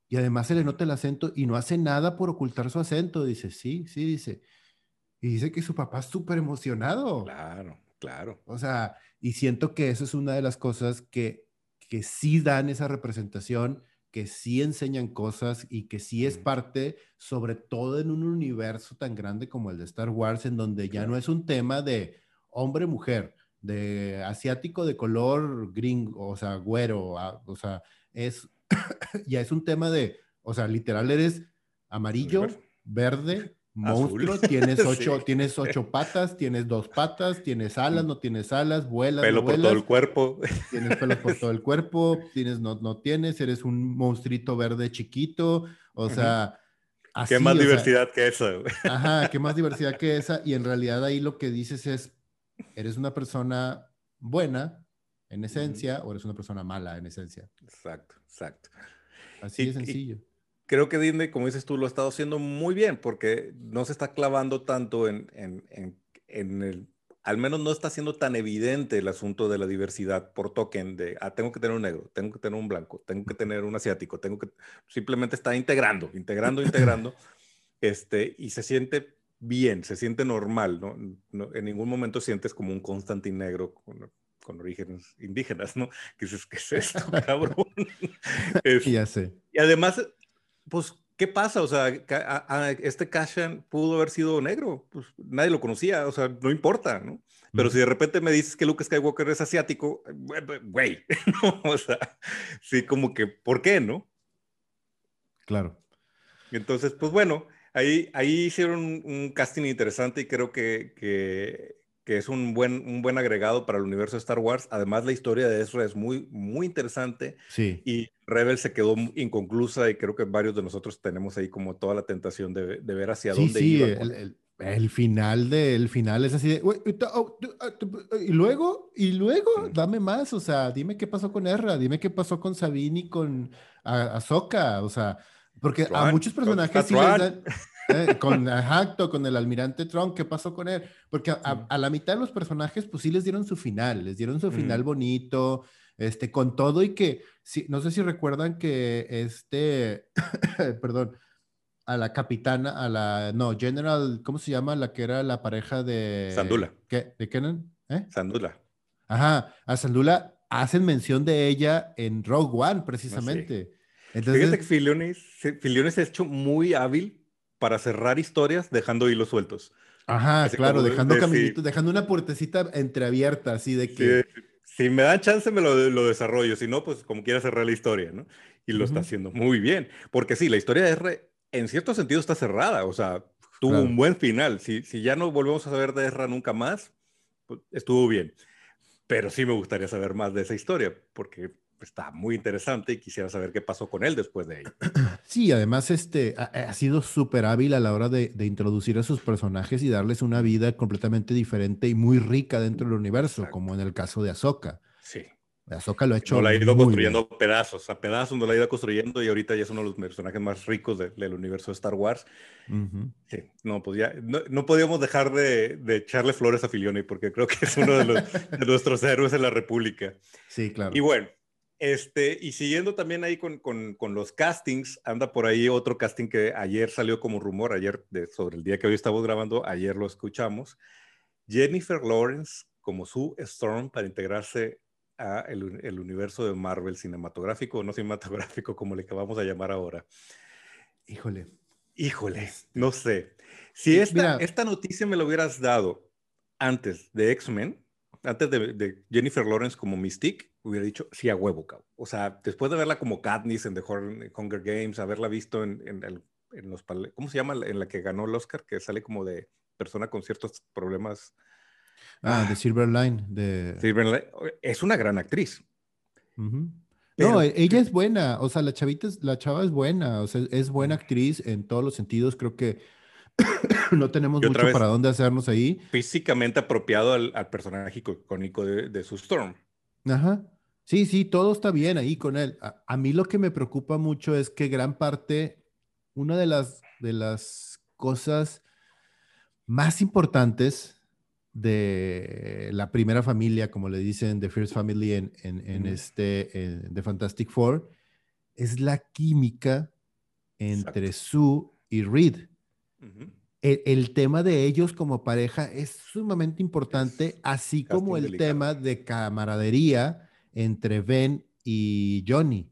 Y además se le nota el acento y no hace nada por ocultar su acento. Dice, sí, sí, dice. Y dice que su papá es súper emocionado. Claro. Claro. O sea, y siento que eso es una de las cosas que, que sí dan esa representación, que sí enseñan cosas y que sí es parte, sobre todo en un universo tan grande como el de Star Wars, en donde ya no es un tema de hombre-mujer, de asiático de color gringo, o sea, güero, o sea, es, ya es un tema de, o sea, literal eres amarillo, verde, monstruo, tienes ocho, tienes ocho patas, tienes dos patas, tienes alas, no tienes alas, vuelas. Pelo por todo el cuerpo. Tienes pelo por todo el cuerpo, tienes, no, no tienes, eres un monstruito verde chiquito, o sea. Así, ¿Qué más diversidad que esa? Ajá, qué más diversidad que esa. Y en realidad ahí lo que dices es, eres una persona buena en esencia o eres una persona mala en esencia. Exacto, exacto. Así de sencillo creo que Disney, como dices tú, lo ha estado haciendo muy bien porque no se está clavando tanto en, en, en, el, al menos no está siendo tan evidente el asunto de la diversidad por token de, ah, tengo que tener un negro, tengo que tener un blanco, tengo que tener un asiático, tengo que, simplemente está integrando, integrando, integrando, este, y se siente bien, se siente normal, ¿no? en ningún momento sientes como un Constantin negro con, con orígenes indígenas, ¿no? Que dices, ¿qué es esto, cabrón? ya sé. Y además, pues, ¿qué pasa? O sea, este Kashan pudo haber sido negro, pues nadie lo conocía, o sea, no importa, ¿no? Pero si de repente me dices que Luke Skywalker es asiático, güey, ¿no? o sea, sí, como que, ¿por qué, no? Claro. Entonces, pues bueno, ahí, ahí hicieron un, casting interesante y creo que, que, que, es un buen, un buen agregado para el universo de Star Wars. Además, la historia de Ezra es muy, muy interesante. Sí. Y Rebel se quedó inconclusa y creo que varios de nosotros tenemos ahí como toda la tentación de, de ver hacia dónde sí, iba. El, el, final de, el final es así de, oh, ah, y luego, y luego, dame más, o sea, dime qué pasó con Erra, dime qué pasó con Sabine y con Ahsoka, o sea, porque a muchos personajes sí les dan, Eh, con Hacto, con el almirante Trump, ¿qué pasó con él? Porque a, la mitad de los personajes, pues sí les dieron su final, les dieron su final bonito, este, con todo y que, sí, no sé si recuerdan que este, perdón, a la capitana, a la, no, General, ¿cómo se llama? La que era la pareja de... Sandula. ¿Qué? ¿De Kenan? ¿Eh? Sandula. Ajá, a Sandula hacen mención de ella en Rogue One, precisamente. Entonces, Fíjate que Filiones, se ha hecho muy hábil para cerrar historias dejando hilos sueltos. Ajá, claro, dejando caminitos, dejando una puertecita entreabierta, así de que... si me dan chance me lo, lo, desarrollo, si no, pues como quiera cerrar la historia, ¿no? Y lo está haciendo muy bien, porque sí, la historia de R en cierto sentido está cerrada, o sea, tuvo un buen final. Si, si ya no volvemos a saber de Ezra nunca más, pues, estuvo bien. Pero sí me gustaría saber más de esa historia, porque está muy interesante y quisiera saber qué pasó con él después de ello. Sí, además este, ha, sido súper hábil a la hora de, de, introducir a sus personajes y darles una vida completamente diferente y muy rica dentro del universo, como en el caso de Ahsoka. Sí. Ahsoka lo ha hecho. No la ha ido construyendo pedazos, a pedazos no la ha ido construyendo y ahorita ya es uno de los personajes más ricos del universo de Star Wars. Sí, no, pues ya, no, podíamos dejar de, de, echarle flores a Filioni porque creo que es uno de, los, de, nuestros héroes en la República. Sí, claro. Y bueno, este, y siguiendo también ahí con, con, con, los castings, anda por ahí otro casting que ayer salió como rumor, ayer, de, sobre el día que hoy estamos grabando, ayer lo escuchamos. Jennifer Lawrence como su Storm para integrarse a el, universo de Marvel cinematográfico no cinematográfico, como le acabamos a llamar ahora. Híjole. Híjole, no sé. Si esta, esta noticia me lo hubieras dado antes de X-Men, antes de, Jennifer Lawrence como Mystique, hubiera dicho sí a huevo, cabrón. O sea, después de verla como Katniss en The Hunger Games, haberla visto en, en, los... ¿Cómo se llama? En la que ganó el Oscar, que sale como de persona con ciertos problemas Ah, de Silver Line. De... Silver Es una gran actriz. No, e, ella es buena. O sea, la chavita, la chava es buena. O sea, es buena actriz en todos los sentidos. Creo que no tenemos mucho para dónde hacernos ahí. Físicamente apropiado al, personaje icónico de, de, su Storm. Ajá. Sí, sí, todo está bien ahí con él. A, mí lo que me preocupa mucho es que gran parte, una de las, de las cosas más importantes de la primera familia, como le dicen, The First Family en, en, este, The Fantastic Four, es la química entre Sue y Reed. el, tema de ellos como pareja es sumamente importante, así como el tema de camaradería entre Ben y Johnny.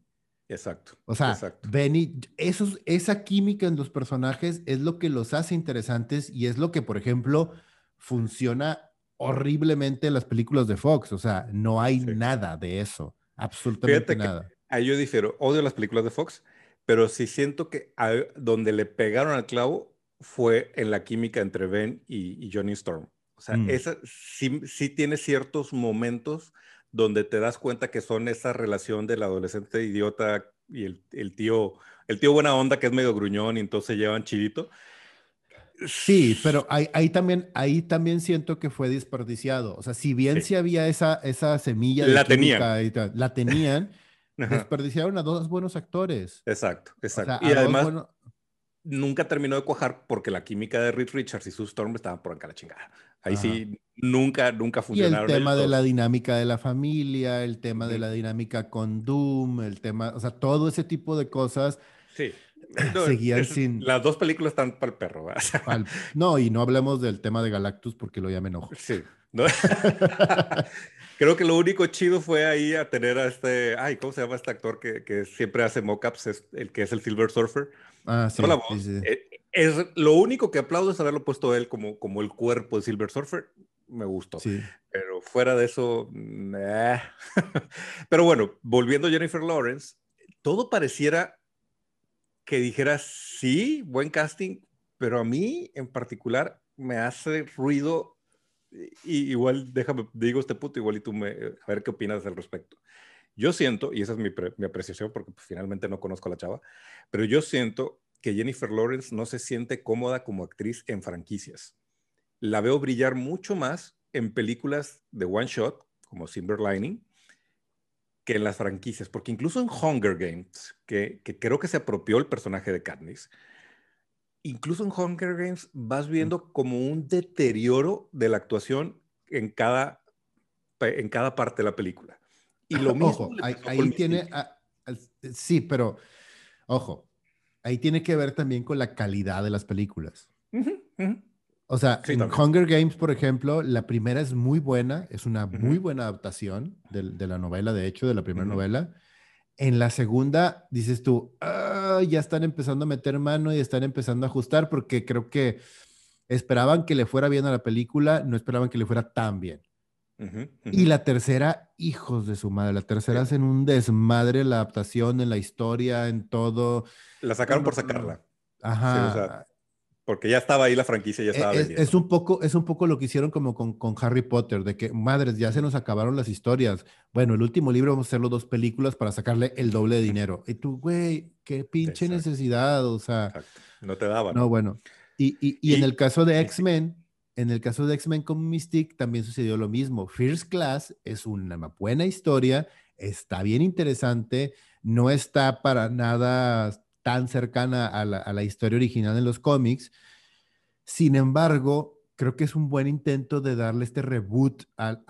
Exacto. O sea, Ben y esos, esa química en los personajes es lo que los hace interesantes y es lo que, por ejemplo, funciona horriblemente en las películas de Fox. O sea, no hay nada de eso. Absolutamente nada. ahí yo difiero. Odio las películas de Fox, pero sí siento que donde le pegaron al clavo fue en la química entre Ben y, Johnny Storm. O sea, mm. esa sí, sí tiene ciertos momentos donde te das cuenta que son esa relación del adolescente idiota y el, el, tío, el tío buena onda que es medio gruñón y entonces llevan chidito. Sí, pero ahí, también, ahí también siento que fue desperdiciado. O sea, si bien sí, había esa, esa semilla de la tenían. la tenían, desperdiciaron a dos buenos actores. Exacto, exacto. y además nunca terminó de cuajar porque la química de Reed Richards y su Storm estaban por acá la chingada. Ahí sí, nunca, nunca funcionaron. Y el tema de la dinámica de la familia, el tema de la dinámica con Doom, el tema, o sea, todo ese tipo de cosas. Sí seguían sin. Las dos películas están para el perro. No, y no hablemos del tema de Galactus porque lo ya me enojo. Sí. Creo que lo único chido fue ahí a tener a este. Ay, ¿cómo se llama este actor que, que siempre hace mockups? Es el que es el Silver Surfer. Ah, sí. Eh, es, lo único que aplaudo es haberlo puesto él como, como el cuerpo de Silver Surfer. Me gustó. Sí. Pero fuera de eso. Pero bueno, volviendo a Jennifer Lawrence, todo pareciera que dijera, sí, buen casting, pero a mí en particular me hace ruido, y igual déjame, digo este puto, igual y tú me, a ver qué opinas al respecto. Yo siento, y esa es mi, mi apreciación porque pues, finalmente no conozco a la chava, pero yo siento que Jennifer Lawrence no se siente cómoda como actriz en franquicias. La veo brillar mucho más en películas de one shot, como Silver Lining, que en las franquicias, porque incluso en Hunger Games, que, creo que se apropió el personaje de Katniss, incluso en Hunger Games vas viendo como un deterioro de la actuación en cada, en cada parte de la película. Y lo mismo. ahí, tiene. sí, pero ojo, ahí tiene que ver también con la calidad de las películas. O sea, en Hunger Games, por ejemplo, la primera es muy buena, es una muy buena adaptación de, la novela, de hecho, de la primera novela. En la segunda, dices tú, ah, ya están empezando a meter mano y están empezando a ajustar porque creo que esperaban que le fuera bien a la película, no esperaban que le fuera tan bien. Y la tercera, hijos de su madre, la tercera hacen un desmadre la adaptación, en la historia, en todo. La sacaron por sacarla. Ajá. porque ya estaba ahí la franquicia, ya e, estaba es, es, un poco, es un poco lo que hicieron como con, con, Harry Potter, de que, madres, ya se nos acabaron las historias. Bueno, el último libro vamos a hacerlo dos películas para sacarle el doble de dinero. Y tú, güey, qué pinche necesidad, o sea. No te daban. No, bueno. Y, y, y, en el caso de X-Men, en el caso de X-Men con Mystique también sucedió lo mismo. First Class es una buena historia, está bien interesante, no está para nada tan cercana a la, historia original en los cómics. Sin embargo, creo que es un buen intento de darle este reboot al,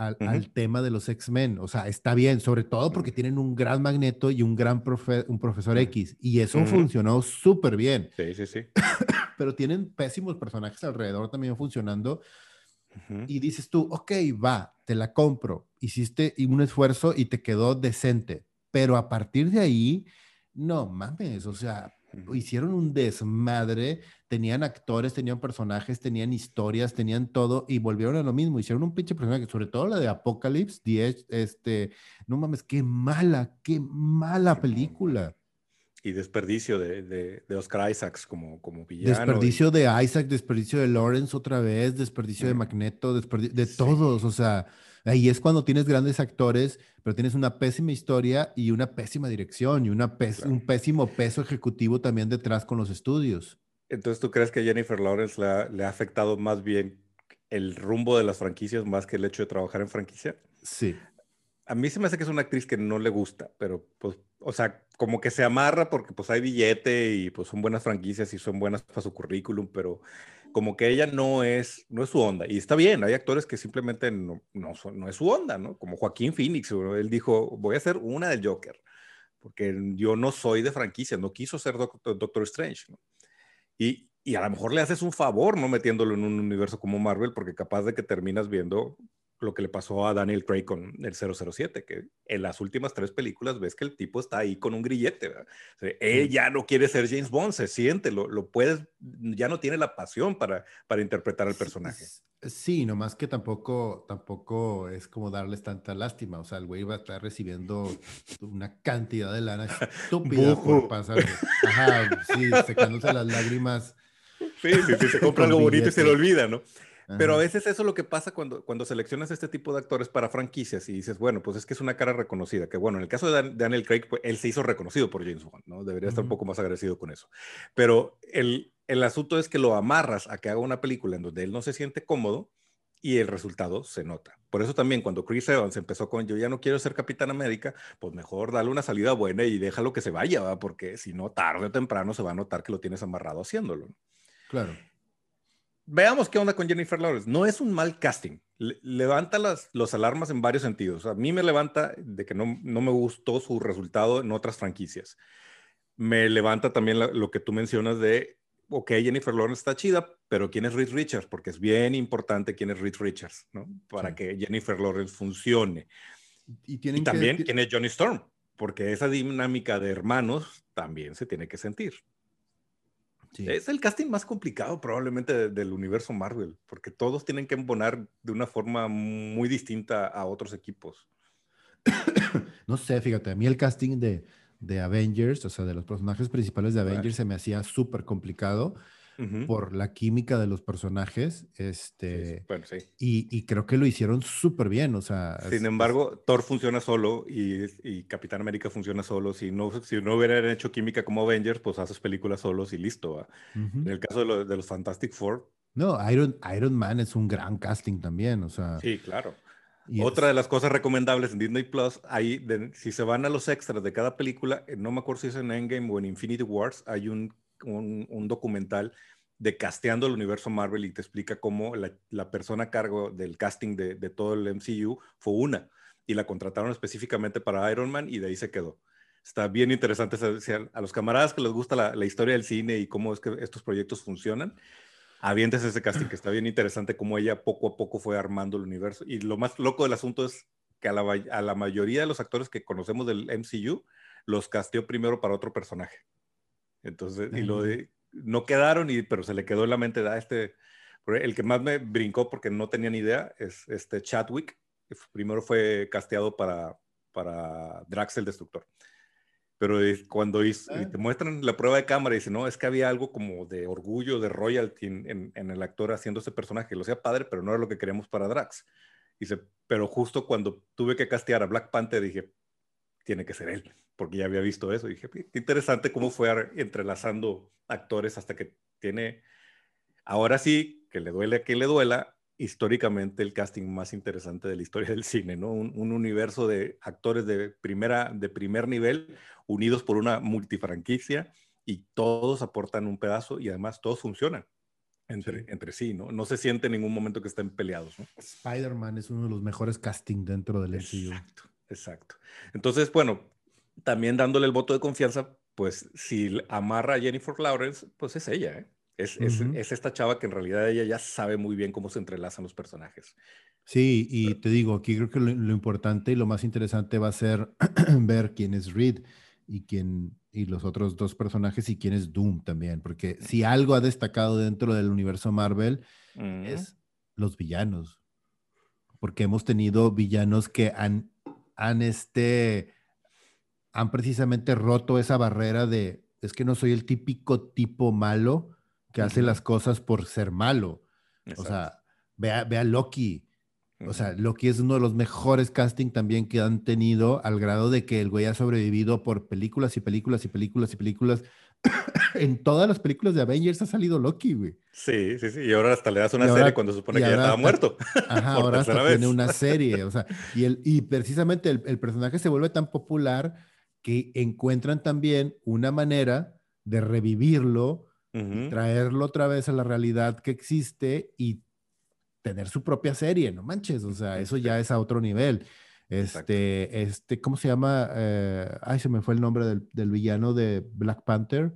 tema de los X-Men. O sea, está bien, sobre todo porque tienen un gran magneto y un gran un profesor X. Y eso funcionó súper bien. Sí, sí, sí. pero tienen pésimos personajes alrededor también funcionando. Y dices tú, ok, va, te la compro. Hiciste un esfuerzo y te quedó decente. Pero a partir de ahí, no mames, o sea, hicieron un desmadre, tenían actores, tenían personajes, tenían historias, tenían todo y volvieron a lo mismo. Hicieron un pinche personaje, sobre todo la de Apocalypse, este, no mames, qué mala, qué mala película y desperdicio de, de, Oscar Isaacs como, como villano. Desperdicio de Isaac, desperdicio de Lawrence otra vez, desperdicio de Magneto, de todos, o sea, ahí es cuando tienes grandes actores, pero tienes una pésima historia y una pésima dirección y una un pésimo peso ejecutivo también detrás con los estudios. Entonces, ¿tú crees que Jennifer Lawrence le ha afectado más bien el rumbo de las franquicias más que el hecho de trabajar en franquicia? Sí. A mí se me hace que es una actriz que no le gusta, pero pues o sea, como que se amarra porque pues hay billete y pues son buenas franquicias y son buenas para su currículum, pero como que ella no es, no es su onda. Y está bien, hay actores que simplemente no, no, no es su onda, ¿no? Como Joaquín Phoenix, él dijo, voy a hacer una del Joker, porque yo no soy de franquicia, no quiso ser Doctor, Strange, ¿no? Y, y a lo mejor le haces un favor, ¿no? Metiéndolo en un universo como Marvel, porque capaz de que terminas viendo lo que le pasó a Daniel Craig con el 007, que en las últimas tres películas ves que el tipo está ahí con un grillete. él ya no quiere ser James Bond, se siente, lo, lo puedes, ya no tiene la pasión para, para interpretar al personaje. Sí, nomás que tampoco, tampoco es como darles tanta lástima. O sea, el güey va a estar recibiendo una cantidad de lana estúpida por pasar. Ajá, sí, secándose las lágrimas. Sí, sí, sí, se compra algo bonito y se lo olvida, ¿no? Pero a veces eso es lo que pasa cuando, cuando seleccionas este tipo de actores para franquicias y dices, bueno, pues es que es una cara reconocida, que bueno, en el caso de Daniel Craig, pues él se hizo reconocido por James Bond, ¿no? Debería estar un poco más agradecido con eso. Pero el, el asunto es que lo amarras a que haga una película en donde él no se siente cómodo y el resultado se nota. Por eso también cuando Chris Evans empezó con yo ya no quiero ser Capitán América, pues mejor dale una salida buena y déjalo que se vaya, porque si no, tarde o temprano se va a notar que lo tienes amarrado haciéndolo. Claro veamos qué onda con Jennifer Lawrence. No es un mal casting. levanta las los alarmas en varios sentidos. A mí me levanta de que no, no, me gustó su resultado en otras franquicias. Me levanta también lo que tú mencionas de, ok, Jennifer Lawrence está chida, pero ¿quién es Reed Richards? Porque es bien importante quién es Reed Richards, ¿no? Para que Jennifer Lawrence funcione. Y, tienen también quién es Johnny Storm, porque esa dinámica de hermanos también se tiene que sentir. Es el casting más complicado probablemente del universo Marvel, porque todos tienen que embonar de una forma muy distinta a otros equipos. no sé, fíjate, a mí el casting de, de Avengers, o sea, de los personajes principales de Avengers, se me hacía súper complicado por la química de los personajes. Este, bueno, sí. y, creo que lo hicieron súper bien. O sea, Sin embargo, Thor funciona solo y, Capitán América funciona solo. Si no, si no hubieran hecho química como Avengers, pues haces películas solos y listo. En el caso de, los Fantastic Four. No, Iron, Iron Man es un gran casting también. O sea, sí, claro. Otra de las cosas recomendables en Disney Plus, ahí, si se van a los extras de cada película, no me acuerdo si es en Endgame o en Infinity Wars, hay un, un, documental de casteando el universo Marvel y te explica cómo la, persona a cargo del casting de, todo el MCU fue una y la contrataron específicamente para Iron Man y de ahí se quedó. Está bien interesante a los camaradas que les gusta la, historia del cine y cómo es que estos proyectos funcionan. Avientes ese casting que está bien interesante cómo ella poco a poco fue armando el universo. Y lo más loco del asunto es que a la mayoría de los actores que conocemos del MCU los casteó primero para otro personaje. Entonces, y lo de, no quedaron, y, pero se le quedó en la mente, da este, el que más me brincó porque no tenía ni idea es este Chadwick, que primero fue casteado para, para Drax el Destructor. Pero cuando hizo, ah. te muestran la prueba de cámara y dice, no, es que había algo como de orgullo, de royalty en, en, el actor haciendo ese personaje. Lo sea padre, pero no era lo que queríamos para Drax. Dice, pero justo cuando tuve que castear a Black Panther, dije, tiene que ser él porque ya había visto eso. Y dije, qué interesante cómo fue entrelazando actores hasta que tiene, ahora sí, que le duele a quien le duela, históricamente el casting más interesante de la historia del cine, ¿no? Un, universo de actores de, primera, de primer nivel unidos por una multifranquicia y todos aportan un pedazo y además todos funcionan. Entre sí. entre sí, ¿no? No se siente en ningún momento que estén peleados, ¿no? Spider-Man es uno de los mejores casting dentro del MCU. Exacto, exacto. Entonces, bueno, también dándole el voto de confianza, pues si amarra a Jennifer Lawrence, pues es ella, ¿eh? Es, es, esta chava que en realidad ella ya sabe muy bien cómo se entrelazan los personajes. Sí, y te digo, aquí creo que lo, importante y lo más interesante va a ser ver quién es Reed y quién y los otros dos personajes y quién es Doom también, porque si algo ha destacado dentro del universo Marvel es los villanos, porque hemos tenido villanos que han, han este, han precisamente roto esa barrera de, es que no soy el típico tipo malo que hace las cosas por ser malo. O sea, vea, vea Loki. O sea, Loki es uno de los mejores casting también que han tenido al grado de que el güey ha sobrevivido por películas y películas y películas y películas. en todas las películas de Avengers ha salido Loki, güey. Sí, sí, sí. Y ahora hasta le das una serie cuando supone que ya estaba muerto. Ajá, ahora hasta tiene una serie. O sea, y, el, y precisamente el, el personaje se vuelve tan popular que encuentran también una manera de revivirlo, traerlo otra vez a la realidad que existe y tener su propia serie, no manches, o sea, eso ya es a otro nivel. Este, este, ¿cómo se llama? Eh, ay, se me fue el nombre del, villano de Black Panther.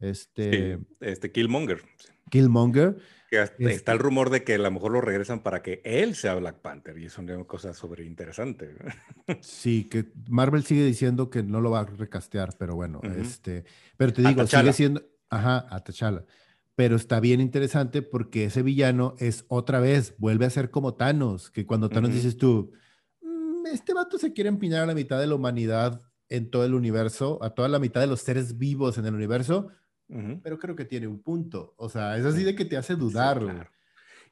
Este, este Killmonger. Killmonger. está el rumor de que a lo mejor lo regresan para que él sea Black Panther y eso es una cosa súper interesante. Sí, que Marvel sigue diciendo que no lo va a recastear, pero bueno, este, pero te digo, sigue siendo, ajá, a T'Challa. Pero está bien interesante porque ese villano es otra vez, vuelve a ser como Thanos, que cuando Thanos dices tú, este vato se quiere empinar a la mitad de la humanidad en todo el universo, a toda la mitad de los seres vivos en el universo, pero creo que tiene un punto. O sea, es así de que te hace dudar.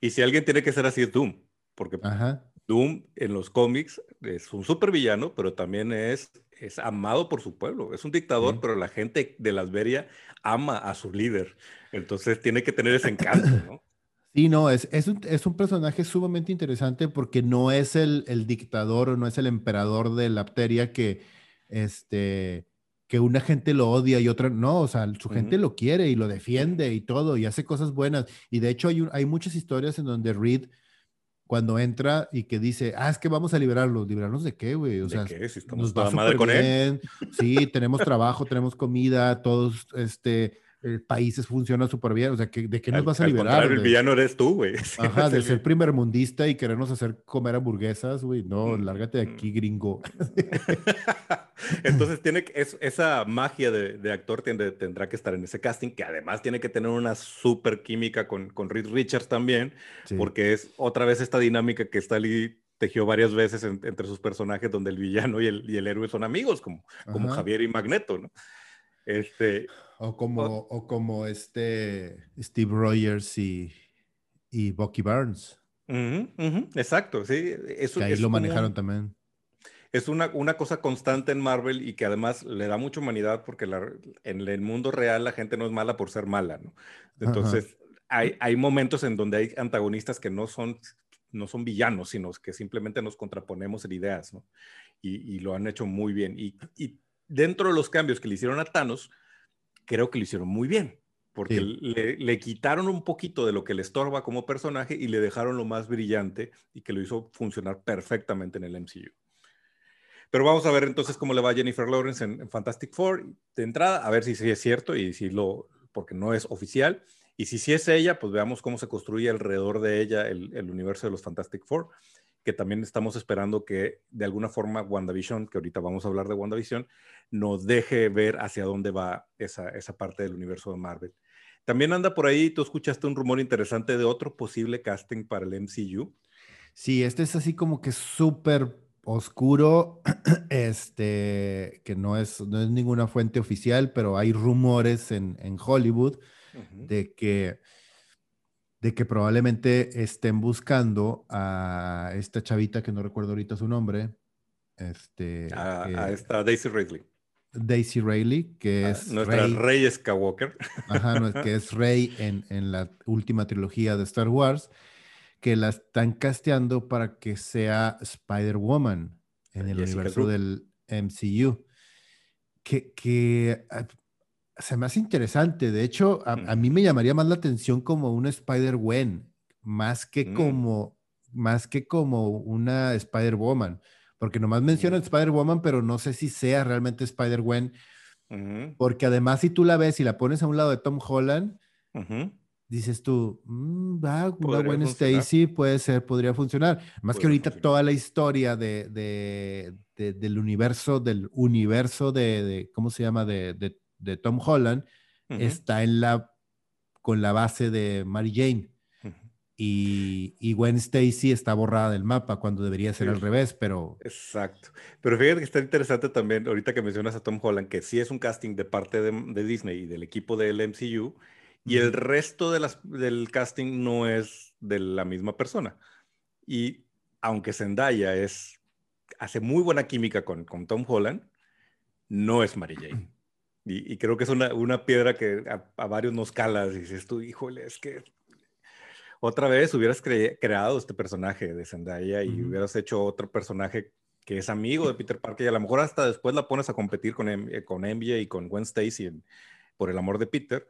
Y si alguien tiene que ser así es Doom, porque Doom en los cómics es un supervillano, pero también es, es amado por su pueblo. Es un dictador, pero la gente de Lasveria ama a su líder. Entonces tiene que tener ese encanto, ¿no? Sí, no, es, es, un, es un personaje sumamente interesante porque no es el, el dictador o no es el emperador de la Apteria que, este, que una gente lo odia y otra no, o sea, su gente lo quiere y lo defiende y todo y hace cosas buenas. Y de hecho hay, hay muchas historias en donde Reed, cuando entra y que dice, ah, es que vamos a liberarlos, ¿liberarnos de qué, güey? O sea, nos va madre con él. Sí, tenemos trabajo, tenemos comida, todos, este, eh, países funcionan súper bien. O sea, ¿de qué nos vas a liberar? el villano eres tú, güey. Ajá, de ser primer mundista y querernos hacer comer hamburguesas, güey. No, lárgate de aquí, gringo. Entonces, tiene que, es, esa magia de, actor tendrá que estar en ese casting, que además tiene que tener una súper química con, con Reed Richards también, porque es otra vez esta dinámica que está ahí tejió varias veces entre sus personajes donde el villano y el, y el héroe son amigos, como, como Javier y Magneto, ¿no? Este, o como, o, como este Steve Rogers y, y Bucky Barnes. exacto, sí. Eso, ahí lo manejaron también. Es una, una, cosa constante en Marvel y que además le da mucha humanidad porque en el mundo real la gente no es mala por ser mala, ¿no? Entonces, hay, hay, momentos en donde hay antagonistas que no son, no son villanos, sino que simplemente nos contraponemos en ideas, ¿no? Y, y lo han hecho muy bien. Y, y dentro de los cambios que le hicieron a Thanos, creo que lo hicieron muy bien, porque le, le, quitaron un poquito de lo que le estorba como personaje y le dejaron lo más brillante y que lo hizo funcionar perfectamente en el MCU. Pero vamos a ver entonces cómo le va a Jennifer Lawrence en, Fantastic Four de entrada, a ver si sí es cierto y si lo, porque no es oficial. Y si sí es ella, pues veamos cómo se construye alrededor de ella el, el universo de los Fantastic Four que también estamos esperando que de alguna forma WandaVision, que ahorita vamos a hablar de WandaVision, nos deje ver hacia dónde va esa, esa parte del universo de Marvel. También anda por ahí, tú escuchaste un rumor interesante de otro posible casting para el MCU. Sí, este es así como que súper oscuro, este, que no es, no es ninguna fuente oficial, pero hay rumores en, en Hollywood de que de que probablemente estén buscando a esta chavita que no recuerdo ahorita su nombre. Este, a, esta Daisy Ridley. Daisy Ridley, que es nuestra Rey, Skywalker. Ajá, que es Rey en, en, la última trilogía de Star Wars, que la están casteando para que sea Spider-Woman en el universo del MCU. Que, que ah, se me hace interesante. De hecho, a, mí me llamaría más la atención como una Spider-Gwen, más que mm. como más que como una Spider-Woman, porque nomás menciona Spider-Woman, pero no sé si sea realmente Spider-Gwen, porque además si tú la ves y la pones a un lado de Tom Holland, dices tú, mm, va, una Gwen Stacy puede ser, podría funcionar. Más que ahorita toda la historia de, de, del universo, del universo de, ¿cómo se llama? de de Tom Holland está en la, con la base de Mary Jane. Y, y, Gwen Stacy está borrada del mapa cuando debería ser al revés, pero... Exacto. Pero fíjate que está interesante también, ahorita que mencionas a Tom Holland, que sí es un casting de parte de, Disney y del equipo del MCU, y el resto de las, del casting no es de la misma persona. Y aunque Zendaya es, hace muy buena química con, con Tom Holland, no es Mary Jane. Y, creo que es una, una piedra que a, varios nos cala. Y dices tú, híjole, es que otra vez hubieras creado este personaje de Zendaya y hubieras hecho otro personaje que es amigo de Peter Parker y a lo mejor hasta después la pones a competir con, eh, con MJ y con Gwen Stacy por el amor de Peter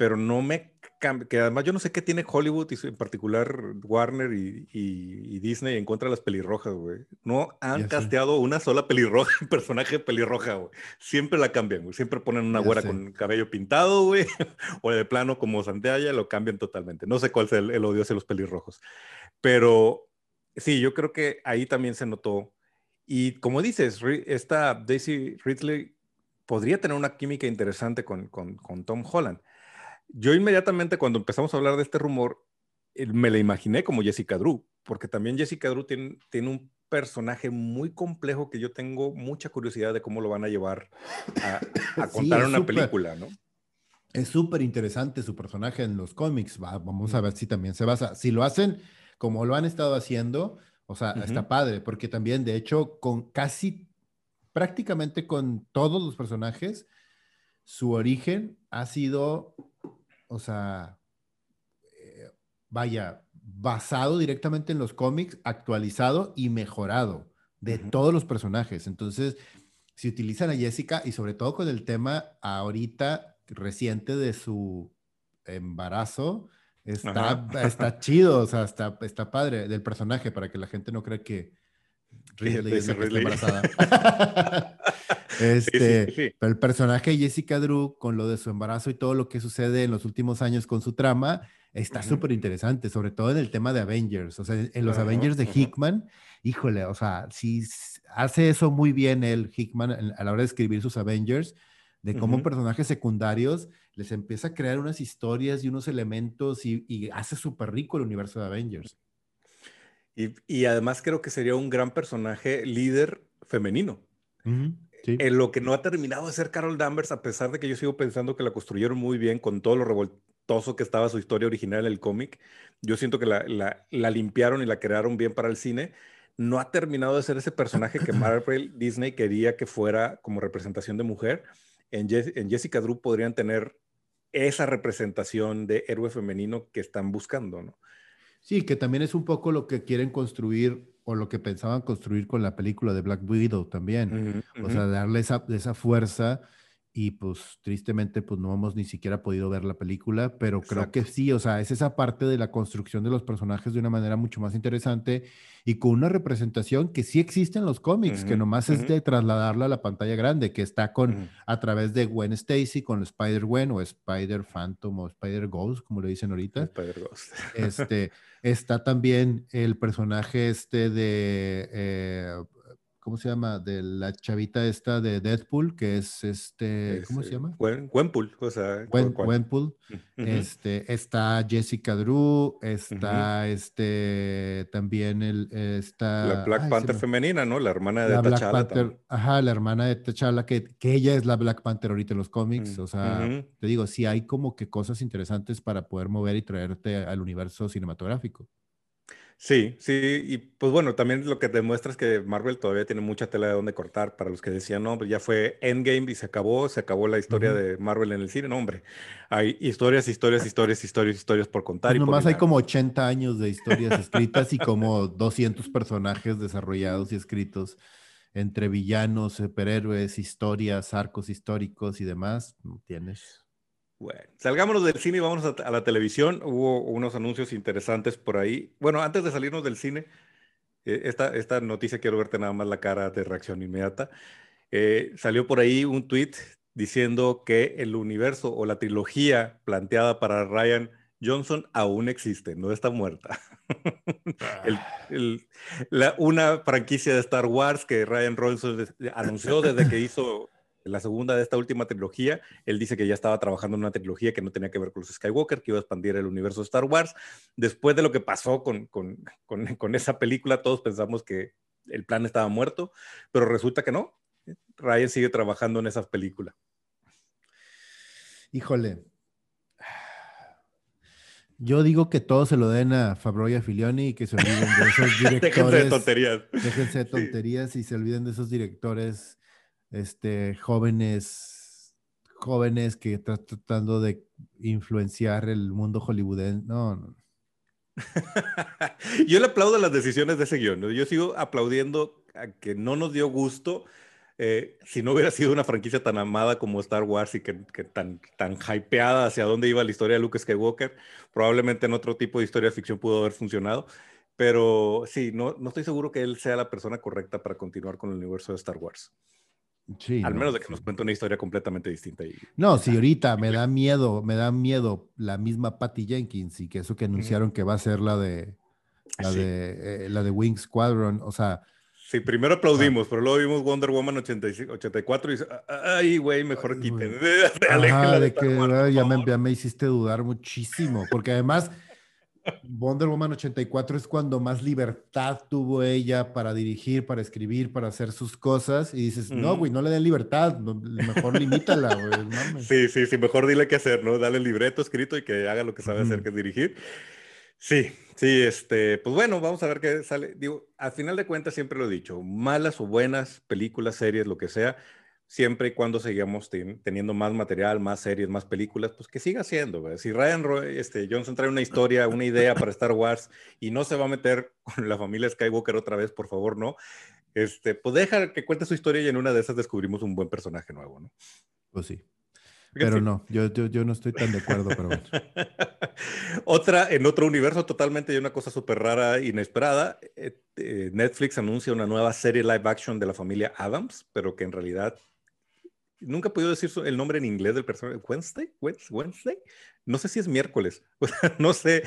pero no me cambia, que además yo no sé qué tiene Hollywood y en particular Warner y, Disney en contra de las pelirrojas, güey. No han casteado una sola pelirroja, personaje pelirroja, güey. Siempre la cambian, güey. Siempre ponen una güera con cabello pintado, güey. o de plano como Santiago, lo cambian totalmente. No sé cuál es el, odio hacia los pelirrojos. Pero sí, yo creo que ahí también se notó. Y como dices, esta Daisy Ridley podría tener una química interesante con, con, con Tom Holland yo inmediatamente cuando empezamos a hablar de este rumor, me la imaginé como Jessica Drew, porque también Jessica Drew tiene, tiene un personaje muy complejo que yo tengo mucha curiosidad de cómo lo van a llevar a, contar una película, ¿no? Es súper interesante su personaje en los cómics. vamos a ver si también se basa. Si lo hacen como lo han estado haciendo, o sea, está padre, porque también, de hecho, con casi prácticamente con todos los personajes, su origen ha sido o sea, eh, vaya, basado directamente en los cómics, actualizado y mejorado de todos los personajes. Entonces, si utilizan a Jessica y sobre todo con el tema ahorita reciente de su embarazo, está, está chido, o sea, está, está padre del personaje para que la gente no crea que Ridley es embarazada. Este, Pero el personaje de Jessica Drew, con lo de su embarazo y todo lo que sucede en los últimos años con su trama, está súper interesante, sobre todo en el tema de Avengers. O sea, en los Avengers de Hickman, híjole, o sea, si hace eso muy bien el Hickman a la hora de escribir sus Avengers, de cómo personajes secundarios les empieza a crear unas historias y unos elementos y, hace súper rico el universo de Avengers. Y, y, además creo que sería un gran personaje líder femenino. En lo que no ha terminado de ser Carol Danvers, a pesar de que yo sigo pensando que la construyeron muy bien con todo lo revoltoso que estaba su historia original en el cómic, yo siento que la, la, limpiaron y la crearon bien para el cine. No ha terminado de ser ese personaje que Marvel Disney quería que fuera como representación de mujer. En, en Jessica Drew podrían tener esa representación de héroe femenino que están buscando, ¿no? Sí, que también es un poco lo que quieren construir o lo que pensaban construir con la película de Black Widow también. O sea, darle esa, esa fuerza y pues tristemente pues no hemos ni siquiera podido ver la película, pero creo que sí, o sea, es esa parte de la construcción de los personajes de una manera mucho más interesante y con una representación que sí existe en los cómics, que nomás es de trasladarla a la pantalla grande, que está con a través de Gwen Stacy con Spider-Gwen o Spider Phantom o Spider Ghost, como le dicen ahorita. Spider Ghost. este, está también el personaje este de eh, ¿cómo se llama? De la chavita esta de Deadpool, que es este, ¿cómo se llama? Gwenpool, o sea. Gwenpool. este, está Jessica Drew, está este, también el, está... La Black Panther femenina, ¿no? La hermana de la T'Challa. Ajá, la hermana de T'Challa, que, que ella es la Black Panther ahorita en los cómics, o sea, te digo, sí hay como que cosas interesantes para poder mover y traerte al universo cinematográfico. Sí, sí, y pues bueno, también lo que demuestra es que Marvel todavía tiene mucha tela de donde cortar para los que decían, no, pues ya fue Endgame y se acabó, se acabó la historia de Marvel en el cine, no, hombre, hay historias, historias, historias, historias, historias por contar. Pues nomás hay como 80 años de historias escritas y como 200 personajes desarrollados y escritos entre villanos, superhéroes, historias, arcos históricos y demás, tienes. Bueno, salgámonos del cine y vámonos a, la televisión. Hubo unos anuncios interesantes por ahí. Bueno, antes de salirnos del cine, eh, esta, esta noticia quiero verte nada más la cara de reacción inmediata. Eh, salió por ahí un tweet diciendo que el universo o la trilogía planteada para Ryan Johnson aún existe, no está muerta. Una franquicia de Star Wars que Ryan Johnson anunció desde que hizo la segunda de esta última trilogía, él dice que ya estaba trabajando en una trilogía que no tenía que ver con los Skywalker, que iba a expandir el universo de Star Wars. Después de lo que pasó con, con, con, esa película, todos pensamos que el plan estaba muerto, pero resulta que no. Ryan sigue trabajando en esa película. Híjole. Yo digo que todos se lo den a Fabro y a Filioni y que se olviden de esos directores. déjense de tonterías. Déjense de tonterías y se olviden de esos directores este, jóvenes, jóvenes que están tratando de influenciar el mundo hollywoodense. No, no. Yo le aplaudo las decisiones de ese guion. Yo sigo aplaudiendo a que no nos dio gusto. Eh, si no hubiera sido una franquicia tan amada como Star Wars y que, tan, tan hypeada hacia dónde iba la historia de Luke Skywalker, probablemente en otro tipo de historia de ficción pudo haber funcionado. Pero sí, no, no estoy seguro que él sea la persona correcta para continuar con el universo de Star Wars. Al menos de que nos cuente una historia completamente distinta. Y, no, si ahorita me da miedo, me da miedo la misma Patty Jenkins y que eso que anunciaron que va a ser la de la, de, eh, la de Wing Squadron, o sea... Sí, primero aplaudimos, pero luego vimos Wonder Woman 84 y ay, güey, mejor quiten. Ajá, de que ya me, ya me hiciste dudar muchísimo, porque además Wonder Woman 84 es cuando más libertad tuvo ella para dirigir, para escribir, para hacer sus cosas. Y dices, no, güey, no le den libertad, mejor limítala, güey. Sí, sí, sí, mejor dile qué hacer, ¿no? Dale el libreto escrito y que haga lo que sabe hacer, que es dirigir. Sí, sí, este, pues bueno, vamos a ver qué sale. Digo, al final de cuentas siempre lo he dicho, malas o buenas películas, series, lo que sea, siempre y cuando sigamos teniendo más material, más series, más películas, pues que siga siendo. Si Ryan este, Johnson trae una historia, una idea para Star Wars y no se va a meter con la familia Skywalker otra vez, por favor, no. Este, pues deja que cuente su historia y en una de esas descubrimos un buen personaje nuevo, ¿no? Pues sí. Pero no, yo, yo, no estoy tan de acuerdo, pero bueno. Otra, en otro universo totalmente, y una cosa súper rara, inesperada, eh, eh, Netflix anuncia una nueva serie live action de la familia Adams, pero que en realidad Nunca he podido decir el nombre en inglés del personaje. Wednesday, Wednesday. No sé si es miércoles. no sé.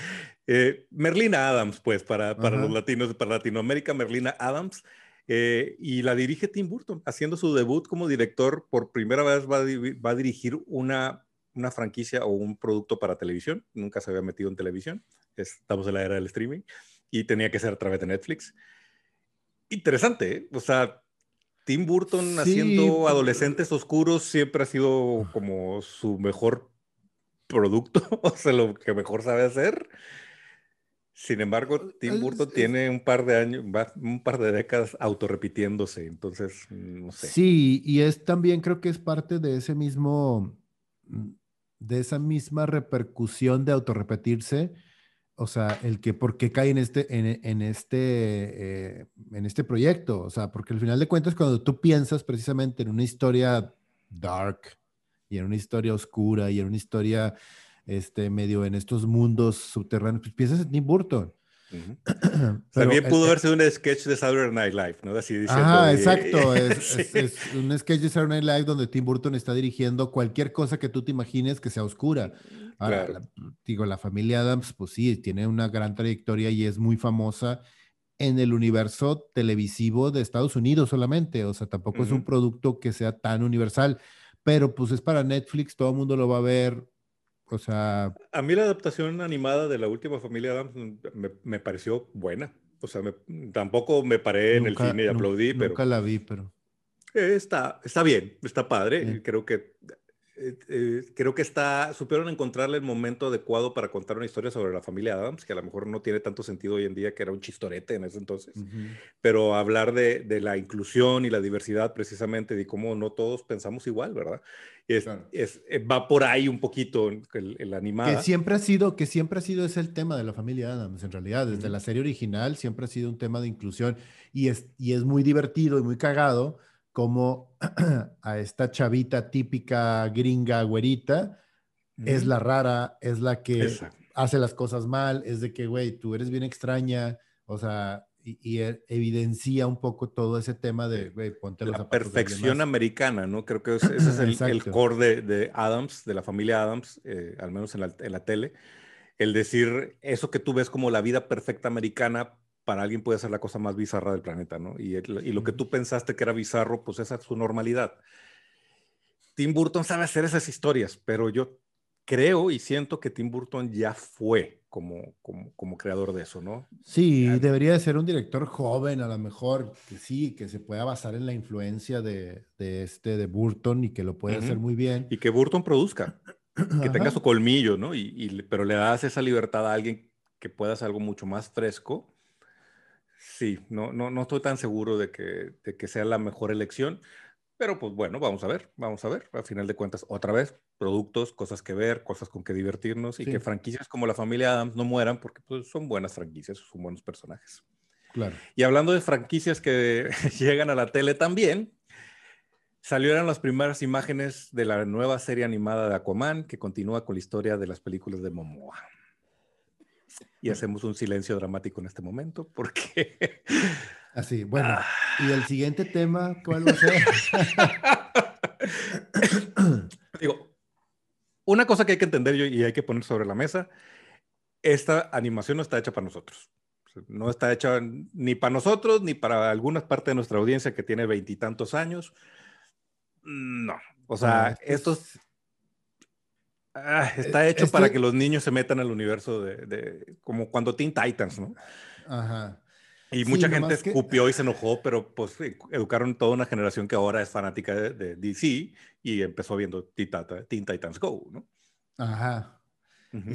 Eh, Merlina Adams, pues, para, para los latinos, para Latinoamérica, Merlina Adams. Eh, y la dirige Tim Burton, haciendo su debut como director. Por primera vez va a, va a dirigir una, una franquicia o un producto para televisión. Nunca se había metido en televisión. Estamos en la era del streaming. Y tenía que ser a través de Netflix. Interesante, ¿eh? O sea, Tim Burton haciendo pues, adolescentes oscuros siempre ha sido como su mejor producto, o sea, lo que mejor sabe hacer. Sin embargo, Tim Burton tiene un par de años, un par de décadas autorrepitiéndose, entonces, no sé. Sí, y es también creo que es parte de ese mismo, de esa misma repercusión de autorrepetirse o sea, el que por qué cae en este, en, este, eh, en este proyecto. O sea, porque al final de cuentas, cuando tú piensas precisamente en una historia dark, y en una historia oscura y en una historia este, medio en estos mundos subterráneos, pues piensas en Tim Burton. También pudo sido un sketch de Saturday Night Live, ¿no? Así diciendo, ah, exacto. Es, un sketch de Saturday Night Live donde Tim Burton está dirigiendo cualquier cosa que tú te imagines que sea oscura. Ahora, digo, la familia Adams, pues sí, tiene una gran trayectoria y es muy famosa en el universo televisivo de Estados Unidos solamente. O sea, tampoco es un producto que sea tan universal, pero pues es para Netflix, todo el mundo lo va a ver o sea... A mí la adaptación animada de la última familia Adams me, pareció buena. O sea, tampoco me paré en el cine y aplaudí, pero... Nunca la vi, pero... está, está bien, está padre. Creo que eh, eh, creo que está, supieron encontrarle el momento adecuado para contar una historia sobre la familia Adams, que a lo mejor no tiene tanto sentido hoy en día, que era un chistorete en ese entonces, pero hablar de, de, la inclusión y la diversidad precisamente, de cómo no todos pensamos igual, ¿verdad? Es, es, eh, va por ahí un poquito el, el, animado. Que siempre ha sido, que siempre ha sido ese el tema de la familia Adams, en realidad, desde la serie original siempre ha sido un tema de inclusión y es, y es muy divertido y muy cagado como a esta chavita típica gringa güerita es la rara, es la que hace las cosas mal, es de que, güey, tú eres bien extraña, o sea, y, e, evidencia un poco todo ese tema de, güey, ponte los La perfección americana, ¿no? Creo que ese, es el, core de, Adams, de la familia Adams, eh, al menos en la, en la tele. El decir eso que tú ves como la vida perfecta americana, para alguien puede ser la cosa más bizarra del planeta, ¿no? Y, y, lo que tú pensaste que era bizarro, pues esa es su normalidad. Tim Burton sabe hacer esas historias, pero yo creo y siento que Tim Burton ya fue como, como, como creador de eso, ¿no? Sí, debería de ser un director joven, a lo mejor, que sí, que se pueda basar en la influencia de, de este, de Burton y que lo pueda hacer muy bien. Y que Burton produzca, que tenga su colmillo, ¿no? Y, y, pero le das esa libertad a alguien que pueda hacer algo mucho más fresco Sí, no, no, no estoy tan seguro de que, de que sea la mejor elección, pero pues bueno, vamos a ver, vamos a ver. A final de cuentas, otra vez, productos, cosas que ver, cosas con que divertirnos y que franquicias como la familia Adams no mueran porque pues, son buenas franquicias, son buenos personajes. Claro. Y hablando de franquicias que llegan a la tele también, salieron las primeras imágenes de la nueva serie animada de Aquaman que continúa con la historia de las películas de Momoa. Y hacemos un silencio dramático en este momento porque... Así, bueno. Ah. ¿Y el siguiente tema cuál va a ser? Digo, una cosa que hay que entender y hay que poner sobre la mesa, esta animación no está hecha para nosotros. No está hecha ni para nosotros ni para alguna parte de nuestra audiencia que tiene veintitantos años. No. O sea, estos Ah, eh, está hecho para que los niños se metan al universo de, como cuando Teen Titans, ¿no? Ajá. Y mucha gente escupió y se enojó, pero pues eh, educaron toda una generación que ahora es fanática de, DC y empezó viendo Teen Titans Go, ¿no? Ajá.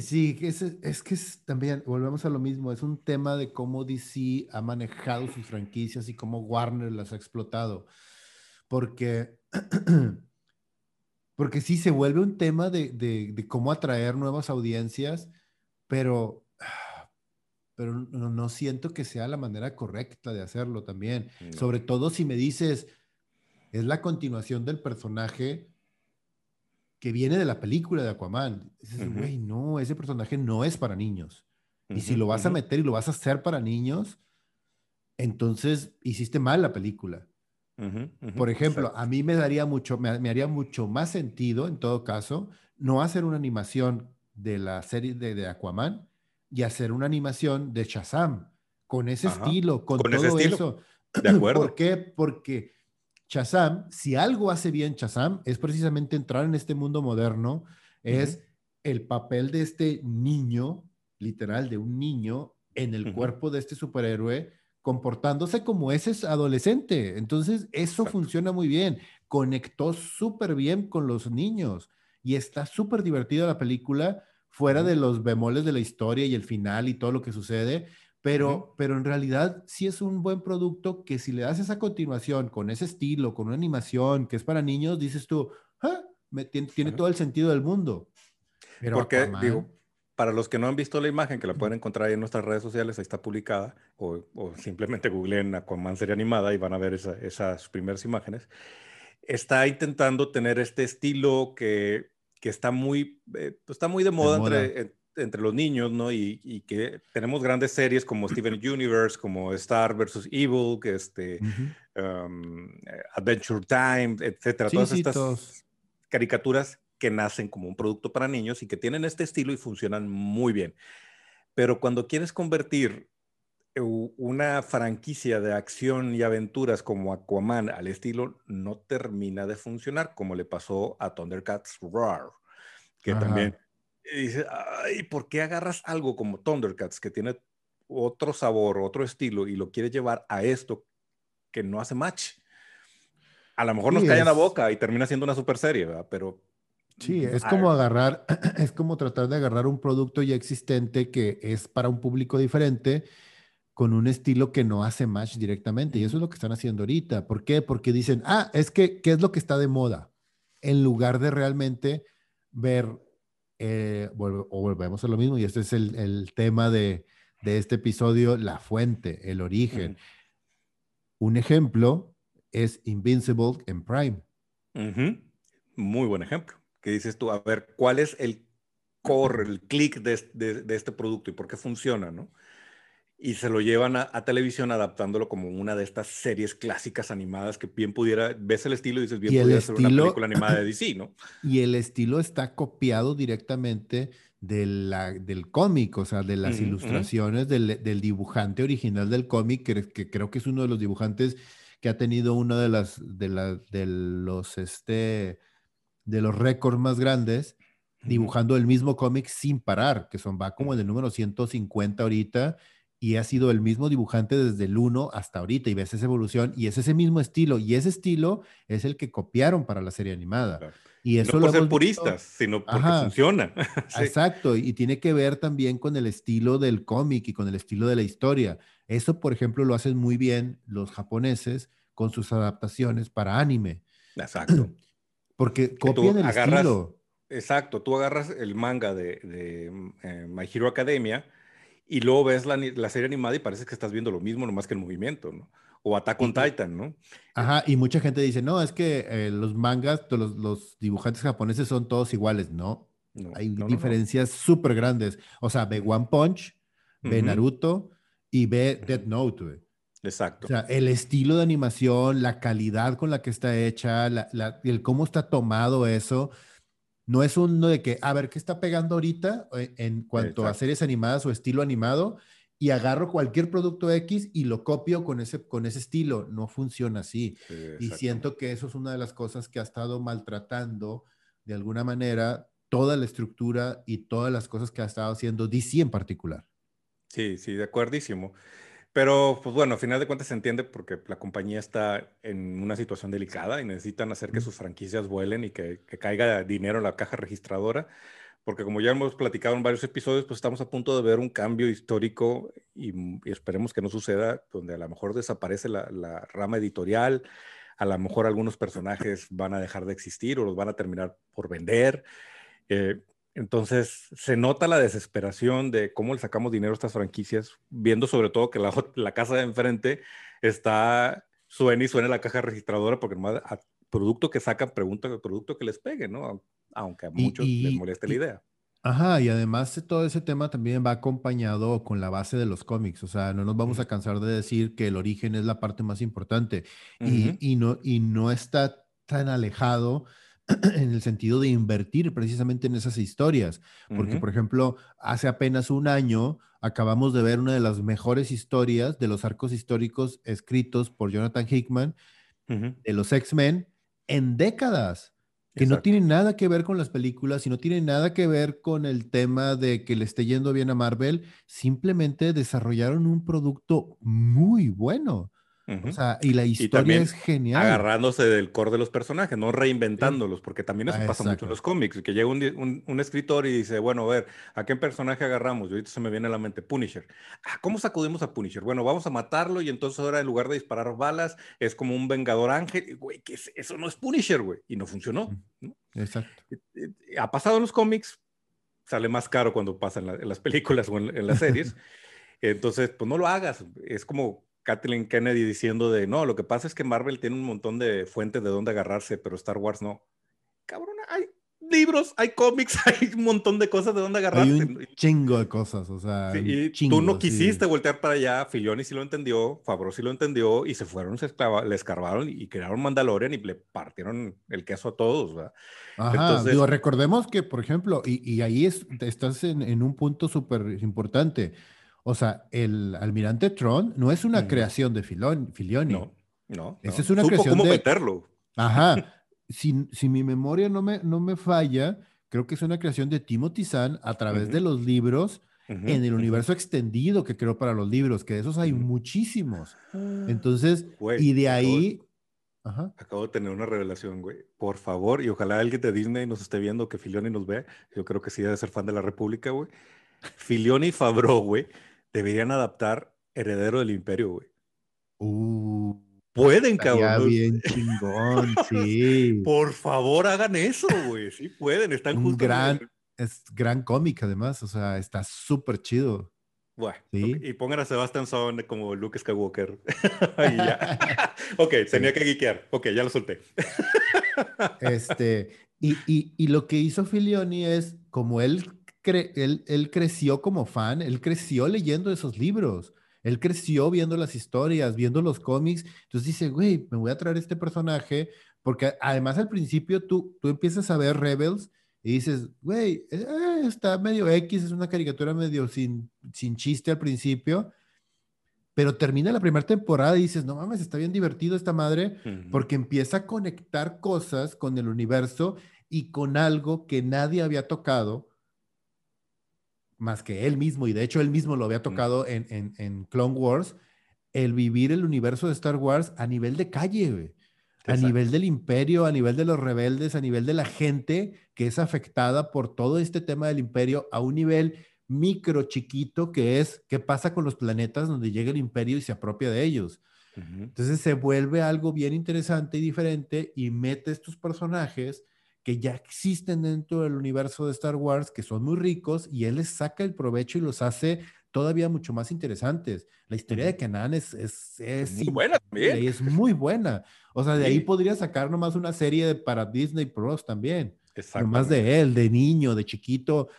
Sí, es, es que es, también, volvemos a lo mismo, es un tema de cómo DC ha manejado sus franquicias y cómo Warner las ha explotado. Porque porque sí se vuelve un tema de, cómo atraer nuevas audiencias, pero, pero no, siento que sea la manera correcta de hacerlo también. Sobre todo si me dices, es la continuación del personaje que viene de la película de Aquaman. Dices, güey, no, ese personaje no es para niños. y si lo vas a meter y lo vas a hacer para niños, entonces hiciste mal la película. Por ejemplo, a mí me daría mucho, me, haría mucho más sentido, en todo caso, no hacer una animación de la serie de, Aquaman y hacer una animación de Shazam, con ese estilo, con, todo eso. De acuerdo. ¿Por qué? Porque Shazam, si algo hace bien Shazam, es precisamente entrar en este mundo moderno, es el papel de este niño, literal, de un niño en el cuerpo de este superhéroe comportándose como ese adolescente. Entonces, eso funciona muy bien. Conectó súper bien con los niños y está súper divertida la película, fuera de los bemoles de la historia y el final y todo lo que sucede. Pero, pero en realidad sí es un buen producto que si le das esa continuación con ese estilo, con una animación que es para niños, dices tú, ah, Me, tiene, todo el sentido del mundo. Pero Porque, digo, para los que no han visto la imagen, que la pueden encontrar ahí en nuestras redes sociales, ahí está publicada, o, simplemente googleen Aquaman serie animada y van a ver esas primeras imágenes. está intentando tener este estilo que, que está, muy, eh, pues, está muy de moda, Entre, entre, los niños, ¿no? Y, y, que tenemos grandes series como Steven Universe, como Star vs. Evil, que este, um, Adventure Time, etcétera. Todas estas caricaturas que nacen como un producto para niños y que tienen este estilo y funcionan muy bien. Pero cuando quieres convertir una franquicia de acción y aventuras como Aquaman al estilo no termina de funcionar, como le pasó a Thundercats Roar, que también dice, ay, ¿por qué agarras algo como Thundercats que tiene otro sabor, otro estilo y lo quieres llevar a esto que no hace match? A lo mejor nos cae en la boca y termina siendo una super serie, ¿verdad? Pero Sí, es como agarrar, es como tratar de agarrar un producto ya existente que es para un público diferente con un estilo que no hace match directamente. Y eso es lo que están haciendo ahorita. ¿Por qué? Porque dicen, ah, es que, ¿qué es lo que está de moda? En lugar de realmente ver, eh, o volvemos a lo mismo, y este es el, tema de, este episodio, la fuente, el origen. Un ejemplo es Invincible en Prime. Muy buen ejemplo. ¿Qué dices tú? A ver, ¿cuál es el core, el click de, de, este producto y por qué funciona, no? y se lo llevan a, televisión adaptándolo como una de estas series clásicas animadas que bien pudiera, ves el estilo y dices, bien pudiera ser una película animada de DC, ¿no? Y el estilo está copiado directamente de la, del cómic, o sea, de las ilustraciones del, del, dibujante original del cómic, que, que, creo que es uno de los dibujantes que ha tenido uno de, las, de, la, de los, este, de los récords más grandes, dibujando el mismo cómic sin parar, que son, va como en el número 150 ahorita, y ha sido el mismo dibujante desde el 1 hasta ahorita y ves esa evolución y es ese mismo estilo y ese estilo es el que copiaron para la serie animada. Y eso no por ser puristas, sino porque funciona. Exacto, y tiene que ver también con el estilo del cómic y con el estilo de la historia. Eso, por ejemplo, lo hacen muy bien los japoneses con sus adaptaciones para anime. Exacto. Porque copian el estilo. Exacto, tú agarras el manga de, de eh, My Hero Academia y luego ves la, la, serie animada y parece que estás viendo lo mismo, nomás que el movimiento, ¿no? O Attack on Titan, ¿no? Ajá, y mucha gente dice, no, es que eh, los mangas, los, los, dibujantes japoneses son todos iguales, ¿no? Hay diferencias súper grandes. O sea, ve One Punch, ve Naruto y ve Dead Note, güey. Exacto. O sea, el estilo de animación, la calidad con la que está hecha, la, la, el cómo está tomado eso, no es uno de que, a ver, ¿qué está pegando ahorita eh, en cuanto a series animadas o estilo animado? Y agarro cualquier producto X y lo copio con ese, con ese estilo. No funciona así. y siento que eso es una de las cosas que ha estado maltratando de alguna manera toda la estructura y todas las cosas que ha estado haciendo DC en particular. Sí, sí, de acuerdísimo. Pero, pues bueno, a final de cuentas se entiende porque la compañía está en una situación delicada y necesitan hacer que sus franquicias vuelen y que, caiga dinero en la caja registradora. Porque como ya hemos platicado en varios episodios, pues estamos a punto de ver un cambio histórico y, esperemos que no suceda, donde a lo mejor desaparece la, rama editorial, a lo mejor algunos personajes van a dejar de existir o los van a terminar por vender. Eh, entonces, se nota la desesperación de cómo le sacamos dinero a estas franquicias, viendo sobre todo que la, la casa de enfrente está, suena y suena la caja registradora, porque nomás a producto que sacan, pregunta el producto que les pegue, ¿no? Aunque a muchos les moleste la idea. Ajá, y además todo ese tema también va acompañado con la base de los cómics, o sea, no nos vamos a cansar de decir que el origen es la parte más importante y, y, no, y no está tan alejado en el sentido de invertir precisamente en esas historias. Porque, por ejemplo, hace apenas un año acabamos de ver una de las mejores historias de los arcos históricos escritos por Jonathan Hickman de los X-Men en décadas. Que no tiene nada que ver con las películas y no tiene nada que ver con el tema de que le esté yendo bien a Marvel. Simplemente desarrollaron un producto muy bueno. O sea, y la historia es genial. Agarrándose del core de los personajes, no reinventándolos, porque también eso pasa mucho en los cómics, que llega un, un, escritor y dice, bueno, a ver, ¿a qué personaje agarramos? Y ahorita se me viene a la mente Punisher. Ah, ¿cómo sacudimos a Punisher? Bueno, vamos a matarlo y entonces ahora en lugar de disparar balas, es como un vengador ángel. Güey, que eso no es Punisher, güey. Y no funcionó. Exacto. Ha pasado en los cómics, sale más caro cuando pasa en, las películas o en las series. Entonces, pues no lo hagas. Es como Kathleen Kennedy diciendo de, no, lo que pasa es que Marvel tiene un montón de fuentes de dónde agarrarse, pero Star Wars no. Cabrona, hay libros, hay cómics, hay un montón de cosas de dónde agarrarse. Hay un chingo de cosas, o sea. y tú no quisiste voltear para allá, Filoni sí lo entendió, Favreau sí lo entendió, y se fueron, se le escarbaron y crearon Mandalorian y le partieron el queso a todos. ¿verdad? Ajá, digo, recordemos que, por ejemplo, y, y ahí es, estás en, en un punto súper importante. O sea, el almirante Tron no es una creación de Filioni. No, no. Esa es una creación cómo de... meterlo. Ajá. si, si, mi memoria no me, no me falla, creo que es una creación de Timothy Zahn a través de los libros en el universo extendido que creó para los libros, que de esos hay muchísimos. Ah. Entonces, y de ahí... Ajá. Acabo de tener una revelación, güey. Por favor, y ojalá alguien de Disney nos esté viendo, que Filioni nos ve. Yo creo que sí debe ser fan de la República, güey. Filioni Fabro, güey, deberían adaptar Heredero del Imperio, güey. Uh, Pueden, cabrón. bien chingón, sí. Por favor, hagan eso, güey. Sí pueden, están Un gran, es gran cómic, además. O sea, está súper chido. Bueno, y pongan a Sebastian Son como Luke Skywalker. y ya. ok, tenía que geekear. Ok, ya lo solté. este, y, y, y, lo que hizo Filioni es, como él él, creció como fan, él creció leyendo esos libros, él creció viendo las historias, viendo los cómics, entonces dice, güey, me voy a traer este personaje, porque además al principio tú, tú empiezas a ver Rebels y dices, güey, eh, está medio X, es una caricatura medio sin, sin chiste al principio, pero termina la primera temporada y dices, no mames, está bien divertido esta madre, porque empieza a conectar cosas con el universo y con algo que nadie había tocado más que él mismo, y de hecho él mismo lo había tocado en, en, Clone Wars, el vivir el universo de Star Wars a nivel de calle, A nivel del imperio, a nivel de los rebeldes, a nivel de la gente que es afectada por todo este tema del imperio a un nivel micro chiquito que es qué pasa con los planetas donde llega el imperio y se apropia de ellos. Entonces se vuelve algo bien interesante y diferente y mete estos personajes que ya existen dentro del universo de Star Wars, que son muy ricos, y él les saca el provecho y los hace todavía mucho más interesantes. La historia de Kenan es, es, es muy buena también. Y es muy buena. O sea, de ahí podría sacar nomás una serie para Disney Plus también. Nomás de él, de niño, de chiquito,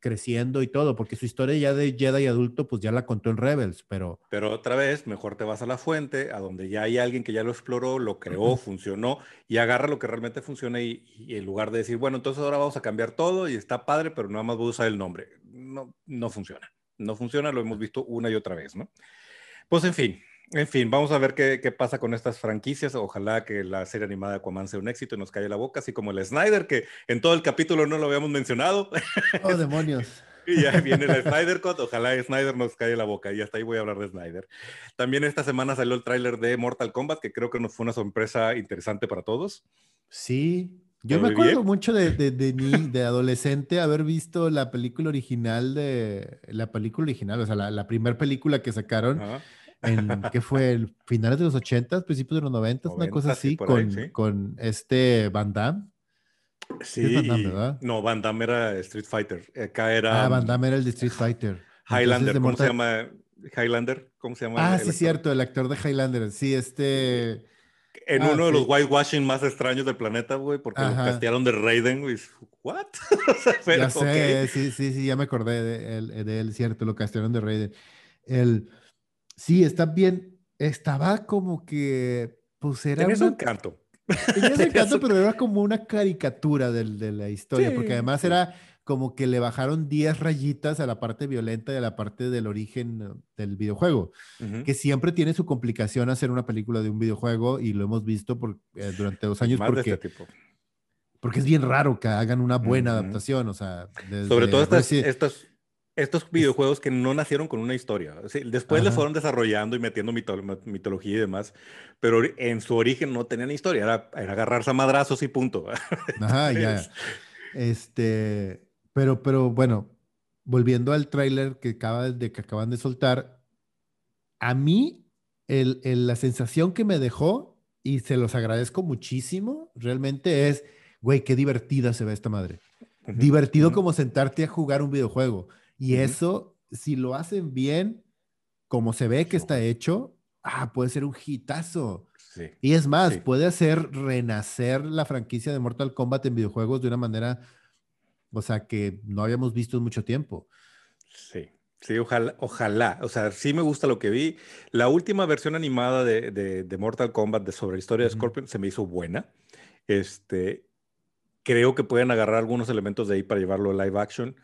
creciendo y todo, porque su historia ya de Jedi adulto, pues ya la contó en Rebels, pero... Pero otra vez, mejor te vas a la fuente, a donde ya hay alguien que ya lo exploró, lo creó, funcionó, y agarra lo que realmente funciona y, en lugar de decir, bueno, entonces ahora vamos a cambiar todo y está padre, pero nada más voy a usar el nombre. No, no funciona. No funciona, lo hemos visto una y otra vez, ¿no? Pues en fin, en fin, vamos a ver qué, qué, pasa con estas franquicias. Ojalá que la serie animada de Aquaman sea un éxito y nos calle la boca, así como el Snyder, que en todo el capítulo no lo habíamos mencionado. Oh, demonios. y ya viene el Snyder Cut. Ojalá Snyder nos calle la boca. Y hasta ahí voy a hablar de Snyder. También esta semana salió el tráiler de Mortal Kombat, que creo que nos fue una sorpresa interesante para todos. Sí, yo me acuerdo mucho de, de, de, de adolescente haber visto la película original de la película original, o sea, la, la primera película que sacaron en que fue el finales de los 80, principios de los 90, una cosa así, con, con este Van Damme. Sí, Van Damme, ¿verdad? no, Van Damme era Street Fighter. Acá era. Ah, Van Damme era el de Street Fighter. Highlander, ¿cómo se llama? Highlander, ¿cómo se llama? Ah, sí, cierto, el actor de Highlander. Sí, este. En ah, uno de los whitewashing más extraños del planeta, güey, porque lo castearon de Raiden, güey. ¿What? ya sé, sí, sí, sí, ya me acordé de él, de él, cierto, lo castearon de Raiden. El, Sí, está bien. Estaba como que, pues era... Tenía un encanto. Tenía ese encanto, pero era como una caricatura de, la historia, porque además era como que le bajaron 10 rayitas a la parte violenta y a la parte del origen del videojuego, que siempre tiene su complicación hacer una película de un videojuego y lo hemos visto por, eh, durante dos años porque, este porque es bien raro que hagan una buena adaptación, o sea, sobre todo estas, estas, estos videojuegos que no nacieron con una historia. después le fueron desarrollando y metiendo mitología y demás, pero en su origen no tenían historia, era, era agarrarse a madrazos y punto. Ajá, ya. Este, pero, pero bueno, volviendo al tráiler que, acaba de, que acaban de soltar, a mí el, la sensación que me dejó, y se los agradezco muchísimo, realmente es, güey, qué divertida se ve esta madre. Divertido como sentarte a jugar un videojuego. Y eso, si lo hacen bien, como se ve que está hecho, ah, puede ser un hitazo. Y es más, puede hacer renacer la franquicia de Mortal Kombat en videojuegos de una manera, o sea, que no habíamos visto en mucho tiempo. Sí. Sí, ojalá, ojalá. O sea, sí me gusta lo que vi. La última versión animada de, de, Mortal Kombat de sobre la historia de Scorpion se me hizo buena. Este, creo que pueden agarrar algunos elementos de ahí para llevarlo a live action.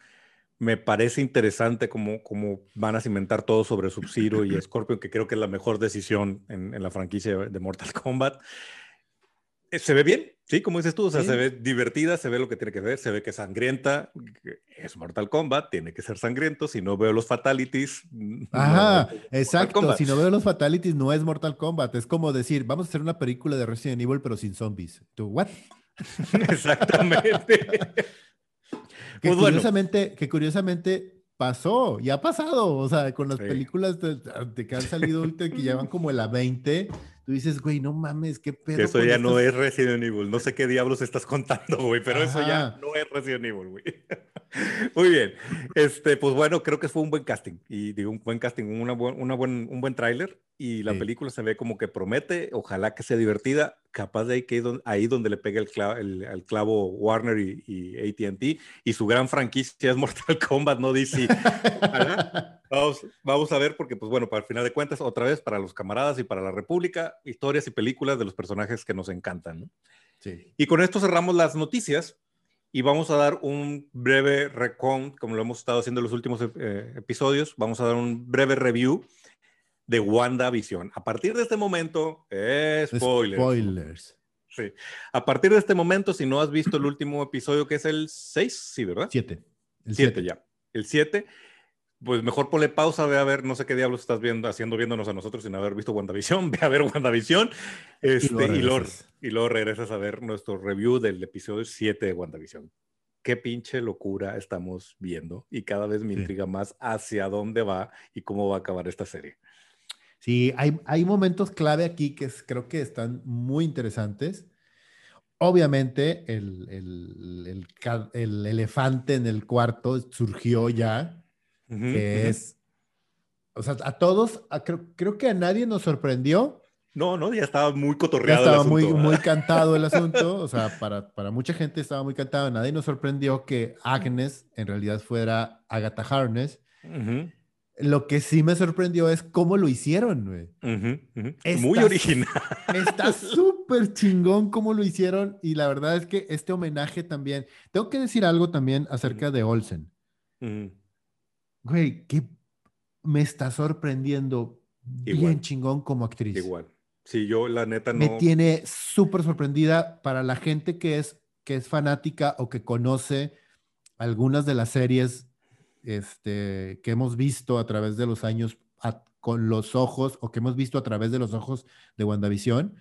Me parece interesante cómo, cómo van a cimentar todo sobre Sub-Zero y Scorpion, que creo que es la mejor decisión en, en la franquicia de Mortal Kombat. Eh, se ve bien, sí, como dices tú, o sea, se ve divertida, se ve lo que tiene que ver, se ve que es sangrienta, es Mortal Kombat, tiene que ser sangriento, si no veo los fatalities. Ajá, exacto, si no veo los fatalities no es Mortal Kombat, es como decir, vamos a hacer una película de Resident Evil pero sin zombies. ¿Tú, what? Exactamente. que, pues curiosamente, que curiosamente pasó y ha pasado, o sea, con las películas de, que han salido ahorita que llevan como la 20 tú dices, güey, no mames, qué pedo. Eso ya no es Resident Evil. No sé qué diablos estás contando, güey, pero eso ya no es Resident Evil, güey. Muy bien. Este, pues bueno, creo que fue un buen casting. Y digo, un buen casting, una una buen, un buen tráiler. Y la película se ve como que promete. Ojalá que sea divertida. Capaz de ahí, que ahí donde le pegue el clavo, el, clavo Warner y, y ATT. Y su gran franquicia es Mortal Kombat, no DC. vamos, vamos a ver, porque, pues bueno, para el final de cuentas, otra vez, para los camaradas y para la República, historias y películas de los personajes que nos encantan. ¿no? Sí. Y con esto cerramos las noticias y vamos a dar un breve recon, como lo hemos estado haciendo en los últimos eh, episodios, vamos a dar un breve review de WandaVision. A partir de este momento, spoilers. Spoilers. Sí. A partir de este momento, si no has visto el último episodio, que es el 6, sí, ¿verdad? 7. El 7 ya. El 7 pues mejor ponle pausa, ve a ver, no sé qué diablos estás viendo, haciendo viéndonos a nosotros sin haber visto WandaVision, ve a ver WandaVision este, y, luego y, luego regresas a ver nuestro review del episodio 7 de WandaVision. Qué pinche locura estamos viendo y cada vez me intriga más hacia dónde va y cómo va a acabar esta serie. Sí, hay, hay momentos clave aquí que creo que están muy interesantes. Obviamente el, el, el, el elefante en el cuarto surgió ya que es, o sea, a todos, creo, que a nadie nos sorprendió. No, no, ya estaba muy cotorreado. Ya estaba muy, muy cantado el asunto, o sea, para, para mucha gente estaba muy cantado. Nadie nos sorprendió que Agnes en realidad fuera Agatha Harness. Lo que sí me sorprendió es cómo lo hicieron, güey. Muy original. Está súper chingón cómo lo hicieron y la verdad es que este homenaje también. Tengo que decir algo también acerca de Olsen güey, que me está sorprendiendo bien chingón como actriz. Igual. Sí, yo la neta no. Me tiene súper sorprendida para la gente que es, que es fanática o que conoce algunas de las series este, que hemos visto a través de los años con los ojos o que hemos visto a través de los ojos de WandaVision.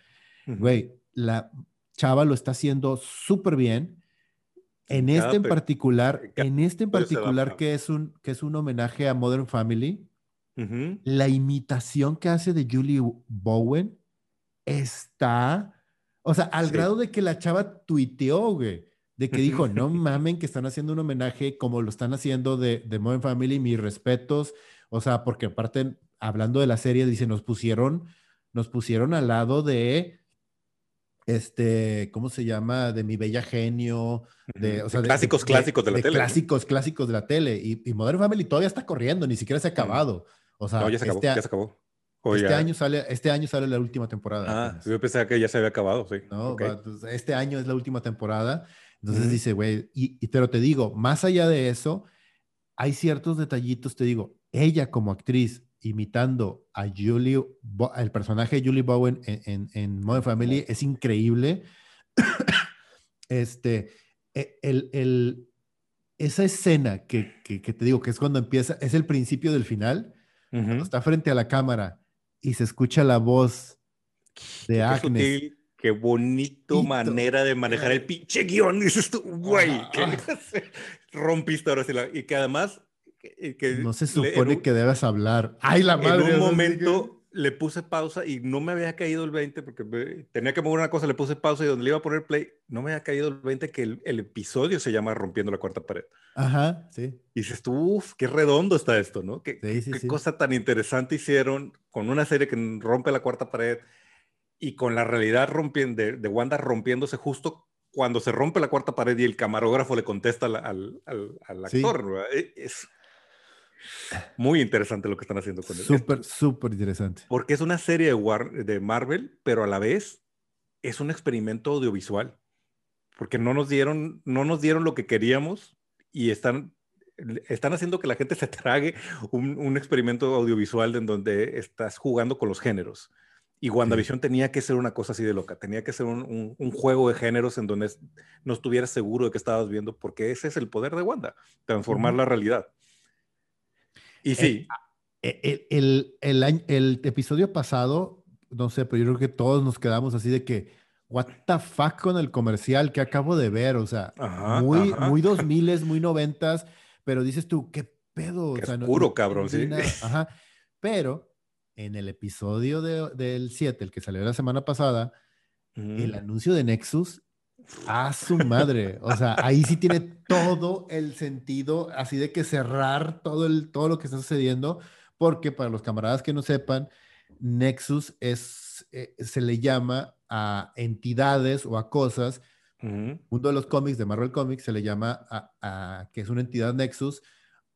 Güey, la chava lo está haciendo súper bien en este en particular, en este en particular que es un que es un homenaje a Modern Family, la imitación que hace de Julie Bowen está, o sea, al grado de que la chava tuiteó, güey, de que dijo, no mamen que están haciendo un homenaje como lo están haciendo de, de Modern Family, mis respetos, o sea, porque aparte, hablando de la serie, dice, nos pusieron, nos pusieron al lado de este, ¿cómo se llama? De Mi Bella Genio, de, clásicos clásicos de, la tele. Clásicos clásicos de la tele. Y, Modern Family todavía está corriendo, ni siquiera se ha acabado. O sea, no, ya se acabó, este, ya se acabó. este, año sale, este año sale la última temporada. Ah, yo pensaba que ya se había acabado, sí. No, este año es la última temporada. Entonces dice, güey, y, pero te digo, más allá de eso, hay ciertos detallitos, te digo, ella como actriz imitando a Julie, el personaje de Julie Bowen en, en, Modern Family es increíble. este, e, el, el, esa escena que, que, te digo que es cuando empieza, es el principio del final, está frente a la cámara y se escucha la voz de qué Agnes. qué bonito manera de manejar el pinche guion, dices tú, güey, rompiste ahora sí y que además no se supone que debas hablar. ¡Ay, la madre! En un momento, le puse pausa y no me había caído el 20 porque tenía que mover una cosa, le puse pausa y donde le iba a poner play, no me había caído el 20 que el, episodio se llama Rompiendo la Cuarta Pared. Ajá, sí. Y dices tú, uff, qué redondo está esto, ¿no? Qué, qué cosa tan interesante hicieron con una serie que rompe la cuarta pared y con la realidad rompiendo, de, Wanda rompiéndose justo cuando se rompe la cuarta pared y el camarógrafo le contesta al, al, al, actor. E, es, muy interesante lo que están haciendo con él. Súper, súper interesante. Porque es una serie de, de Marvel, pero a la vez es un experimento audiovisual. Porque no nos dieron, no nos dieron lo que queríamos y están, están haciendo que la gente se trague un, un experimento audiovisual en donde estás jugando con los géneros. Y WandaVision tenía que ser una cosa así de loca, tenía que ser un, un, juego de géneros en donde no estuvieras seguro de que estabas viendo, porque ese es el poder de Wanda, transformar la realidad. Y eh, sí. Eh, el, el, el, episodio pasado, no sé, pero yo creo que todos nos quedamos así de que, what the fuck con el comercial que acabo de ver, o sea, muy, muy 2000 muy noventas, pero dices tú, qué pedo. Qué o cabrón, sí. Ajá. Pero en el episodio de, del 7, el que salió la semana pasada, el mm. anuncio de Nexus a su madre. O sea, ahí sí tiene todo el sentido, así de que cerrar todo, el, todo lo que está sucediendo, porque para los camaradas que no sepan, Nexus es, eh, se le llama a entidades o a cosas. Uno de los cómics de Marvel Comics se le llama a, que es una entidad Nexus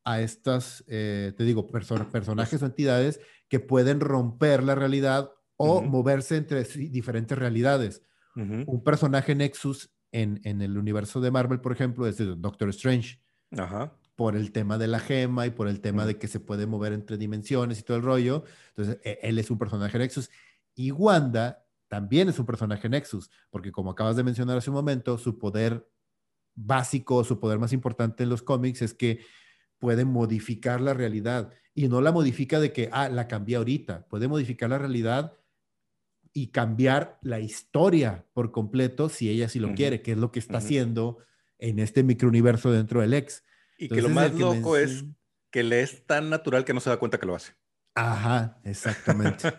a estas, eh, te digo, personajes o entidades que pueden romper la realidad o moverse entre diferentes realidades. Un personaje Nexus en, en, el universo de Marvel, por ejemplo, es Doctor Strange. Ajá. Por el tema de la gema y por el tema de que se puede mover entre dimensiones y todo el rollo. Entonces, e, él es un personaje Nexus. Y Wanda también es un personaje Nexus, porque como acabas de mencionar hace un momento, su poder básico, su poder más importante en los cómics es que puede modificar la realidad y no la modifica de que, ah, la cambié ahorita, puede modificar la realidad y cambiar la historia por completo si ella sí lo quiere, que es lo que está haciendo en este microuniverso dentro del ex. Y que lo más loco es que le es tan natural que no se da cuenta que lo hace. Ajá, exactamente.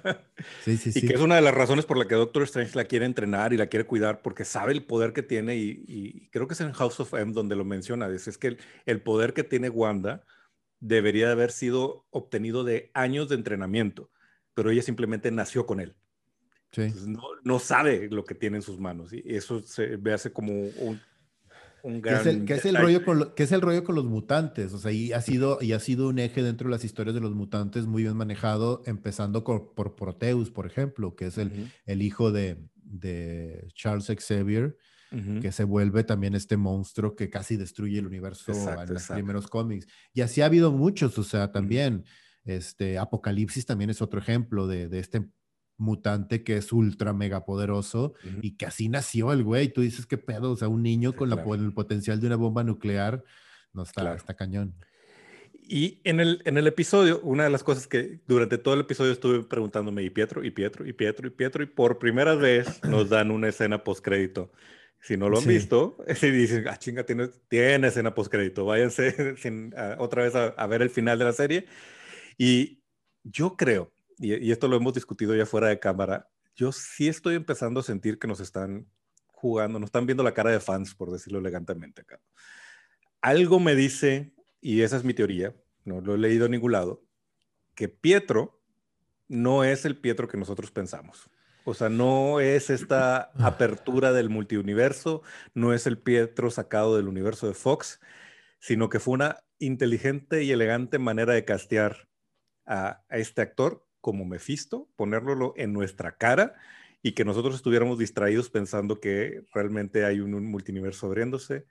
Sí, sí, sí. Y que es una de las razones por la que Doctor Strange la quiere entrenar y la quiere cuidar, porque sabe el poder que tiene y, creo que es en House of M donde lo menciona, es, que el, poder que tiene Wanda debería de haber sido obtenido de años de entrenamiento, pero ella simplemente nació con él. No, no, sabe lo que tiene en sus manos y eso se ve hace como un que es el, rollo con es el rollo con los mutantes, o sea, y ha sido y ha sido un eje dentro de las historias de los mutantes muy bien manejado, empezando por Proteus, por ejemplo, que es el, el hijo de, de, Charles Xavier, que se vuelve también este monstruo que casi destruye el universo en los primeros cómics. Y así ha habido muchos, o sea, también este Apocalipsis también es otro ejemplo de, de este mutante que es ultra mega poderoso y que así nació el güey. Tú dices, ¿qué pedo? O sea, un niño con la, el potencial de una bomba nuclear, no está, está cañón. Y en el, en el episodio, una de las cosas que durante todo el episodio estuve preguntándome, ¿y Pietro? ¿Y Pietro? ¿Y Pietro? ¿Y Pietro? Y por primera vez nos dan una escena postcrédito. Si no lo han visto, si dicen, ah, chinga, tiene, tiene escena postcrédito, váyanse sin, otra vez a, a ver el final de la serie. Y yo creo y, esto lo hemos discutido ya fuera de cámara, yo sí estoy empezando a sentir que nos están jugando, nos están viendo la cara de fans, por decirlo elegantemente acá. Algo me dice, y esa es mi teoría, no lo he leído en ningún lado, que Pietro no es el Pietro que nosotros pensamos. O sea, no es esta apertura del multiuniverso, no es el Pietro sacado del universo de Fox, sino que fue una inteligente y elegante manera de castear a, a este actor como Mephisto, ponerlo en nuestra cara y que nosotros estuviéramos distraídos pensando que realmente hay un, multiverso abriéndose.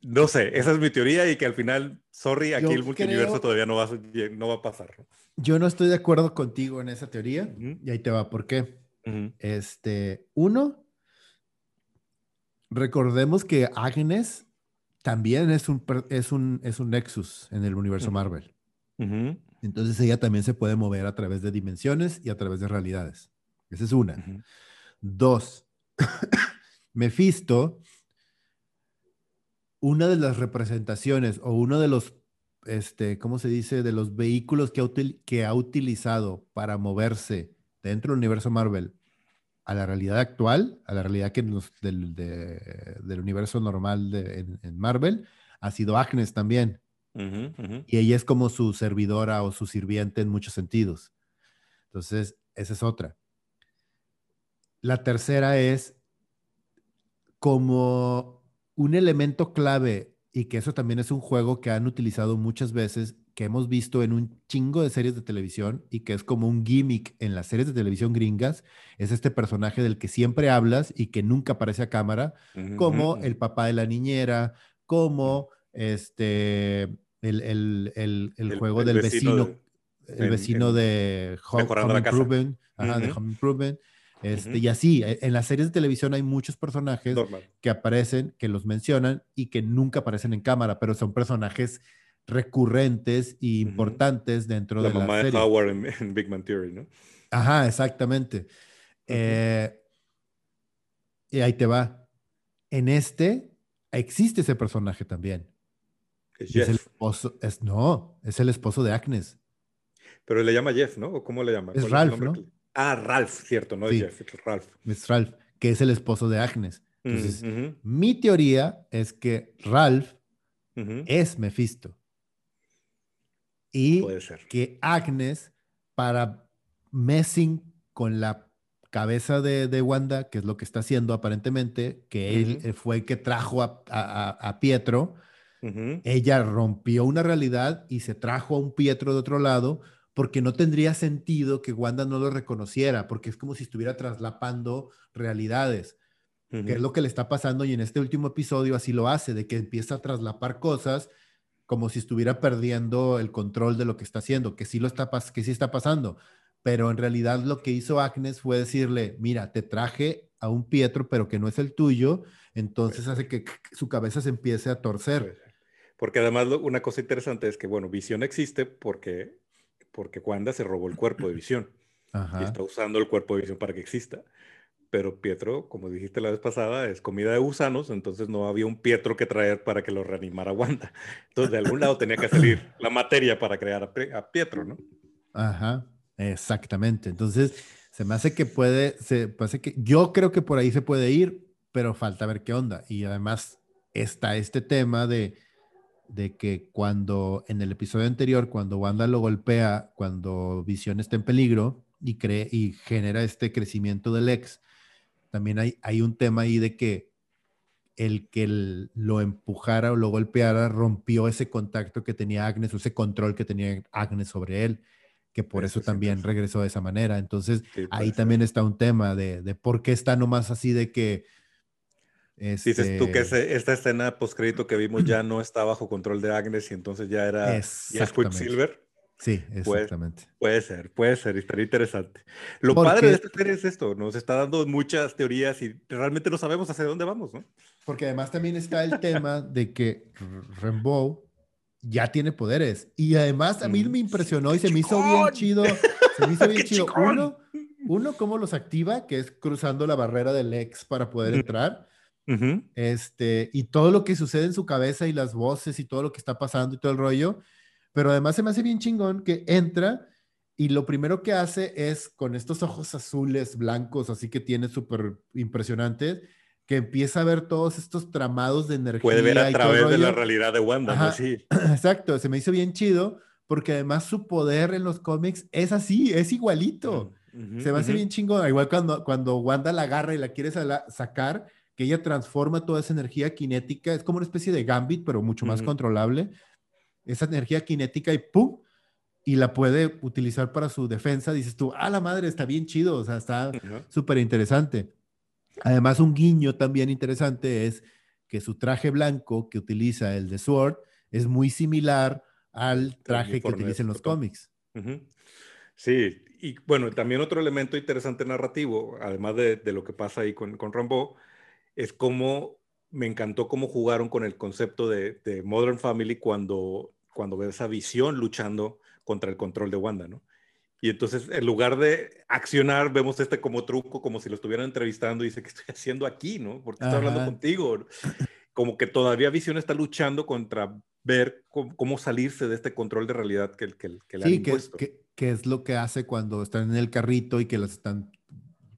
No sé, esa es mi teoría y que al final, sorry, aquí el multiverso todavía no va, a, no va a pasar. Yo no estoy de acuerdo contigo en esa teoría y ahí te va, ¿por qué? Este, uno, recordemos que Agnes también es un, es un, es un Nexus en el universo Marvel. Entonces ella también se puede mover a través de dimensiones y a través de realidades. Esa es una. Dos, Mephisto, una de las representaciones o uno de los este, ¿cómo se dice? De los vehículos que ha, que ha utilizado para moverse dentro del universo Marvel a la realidad actual, a la realidad que del, del, universo normal en, Marvel, ha sido Agnes también. Y ella es como su servidora o su sirviente en muchos sentidos. Entonces, esa es otra. La tercera es como un elemento clave y que eso también es un juego que han utilizado muchas veces, que hemos visto en un chingo de series de televisión y que es como un gimmick en las series de televisión gringas, es este personaje del que siempre hablas y que nunca aparece a cámara, como el papá de la niñera, como este, el, el, juego del vecino, el vecino de Home, Improvement, de Home Improvement, este, Y así, e, en las series de televisión hay muchos personajes que aparecen, que los mencionan y que nunca aparecen en cámara, pero son personajes recurrentes e importantes dentro de la mamá serie. de Howard en, Big Man Theory, ¿no? Ajá, exactamente. Eh, y ahí te va. En este existe ese personaje también. Es, el esposo, es, no, es el esposo de Agnes. Pero le llama Jeff, ¿no? ¿O cómo le llama? Es Ralph, ¿no? Ah, Ralph, cierto, no es Jeff, es Ralph. Es Ralph, que es el esposo de Agnes. Entonces, mi teoría es que Ralph es Mephisto. Y que Agnes, para messing con la cabeza de, Wanda, que es lo que está haciendo aparentemente, que él fue el que trajo a, Pietro, ella rompió una realidad y se trajo a un Pietro de otro lado porque no tendría sentido que Wanda no lo reconociera, porque es como si estuviera traslapando realidades, que es lo que le está pasando y en este último episodio así lo hace, de que empieza a traslapar cosas como si estuviera perdiendo el control de lo que está haciendo, que sí lo está que sí está pasando, pero en realidad lo que hizo Agnes fue decirle, mira, te traje a un Pietro, pero que no es el tuyo, entonces hace que su cabeza se empiece a torcer. Porque además una cosa interesante es que, bueno, visión existe porque porque Wanda se robó el cuerpo de visión y está usando el cuerpo de visión para que exista. Pero Pietro, como dijiste la vez pasada, es comida de gusanos, entonces no había un Pietro que traer para que lo reanimara Wanda. Entonces, de algún lado tenía que salir la materia para crear a, Pietro, ¿no? Ajá, exactamente. Entonces, se me hace que puede, se hace que yo creo que por ahí se puede ir, pero falta ver qué onda. Y además está este tema de de que cuando en el episodio anterior, cuando Wanda lo golpea, cuando Visión está en peligro y, cree, y genera este crecimiento del ex, también hay, hay un tema ahí de que el que lo empujara o lo golpeara rompió ese contacto que tenía Agnes, o ese control que tenía Agnes sobre él, que por eso, también regresó de esa manera. Entonces, ahí también está un tema de, de por qué está nomás así de que Dices tú que este esta escena postcrédito que vimos ya no está bajo control de Agnes y entonces ya era ya Quicksilver. Sí, exactamente. Puede, ser, puede ser, estaría interesante. Lo padre de esta serie es esto, nos está dando muchas teorías y realmente no sabemos hacia dónde vamos, ¿no? Porque además también está el tema de que Rainbow ya tiene poderes y además a mí me impresionó y se me hizo bien chido, se me hizo bien chido. Uno, uno, cómo los activa, que es cruzando la barrera del ex para poder entrar este, y todo lo que sucede en su cabeza y las voces y todo lo que está pasando y todo el rollo. Pero además se me hace bien chingón que entra y lo primero que hace es con estos ojos azules, blancos, así que tiene súper impresionantes, que empieza a ver todos estos tramados de energía. Puede ver a través de la realidad de Wanda, ¿no? Sí. Exacto, se me hizo bien chido porque además su poder en los cómics es así, es igualito. se me hace bien chingón. Igual cuando, cuando Wanda la agarra y la quiere sacar, que ella transforma toda esa energía cinética, es como una especie de gambit, pero mucho más controlable, esa energía cinética y ¡pum! Y la puede utilizar para su defensa. Dices tú, ah, la madre, está bien chido, o sea, está súper interesante. Además, un guiño también interesante es que su traje blanco que utiliza el de Sword es muy similar al traje que utiliza en los cómics. Sí, y bueno, también otro elemento interesante narrativo, además de, de lo que pasa ahí con, con Rambo, es como me encantó cómo jugaron con el concepto de, Modern Family cuando, cuando ves esa visión luchando contra el control de Wanda, ¿no? Y entonces, en lugar de accionar, vemos este como truco, como si lo estuvieran entrevistando y dice, ¿qué estoy haciendo aquí, no? ¿Por qué estoy hablando contigo? como que todavía Visión está luchando contra ver cómo, salirse de este control de realidad que, que, que le sí, han impuesto. Que, que, es lo que hace cuando están en el carrito y que las están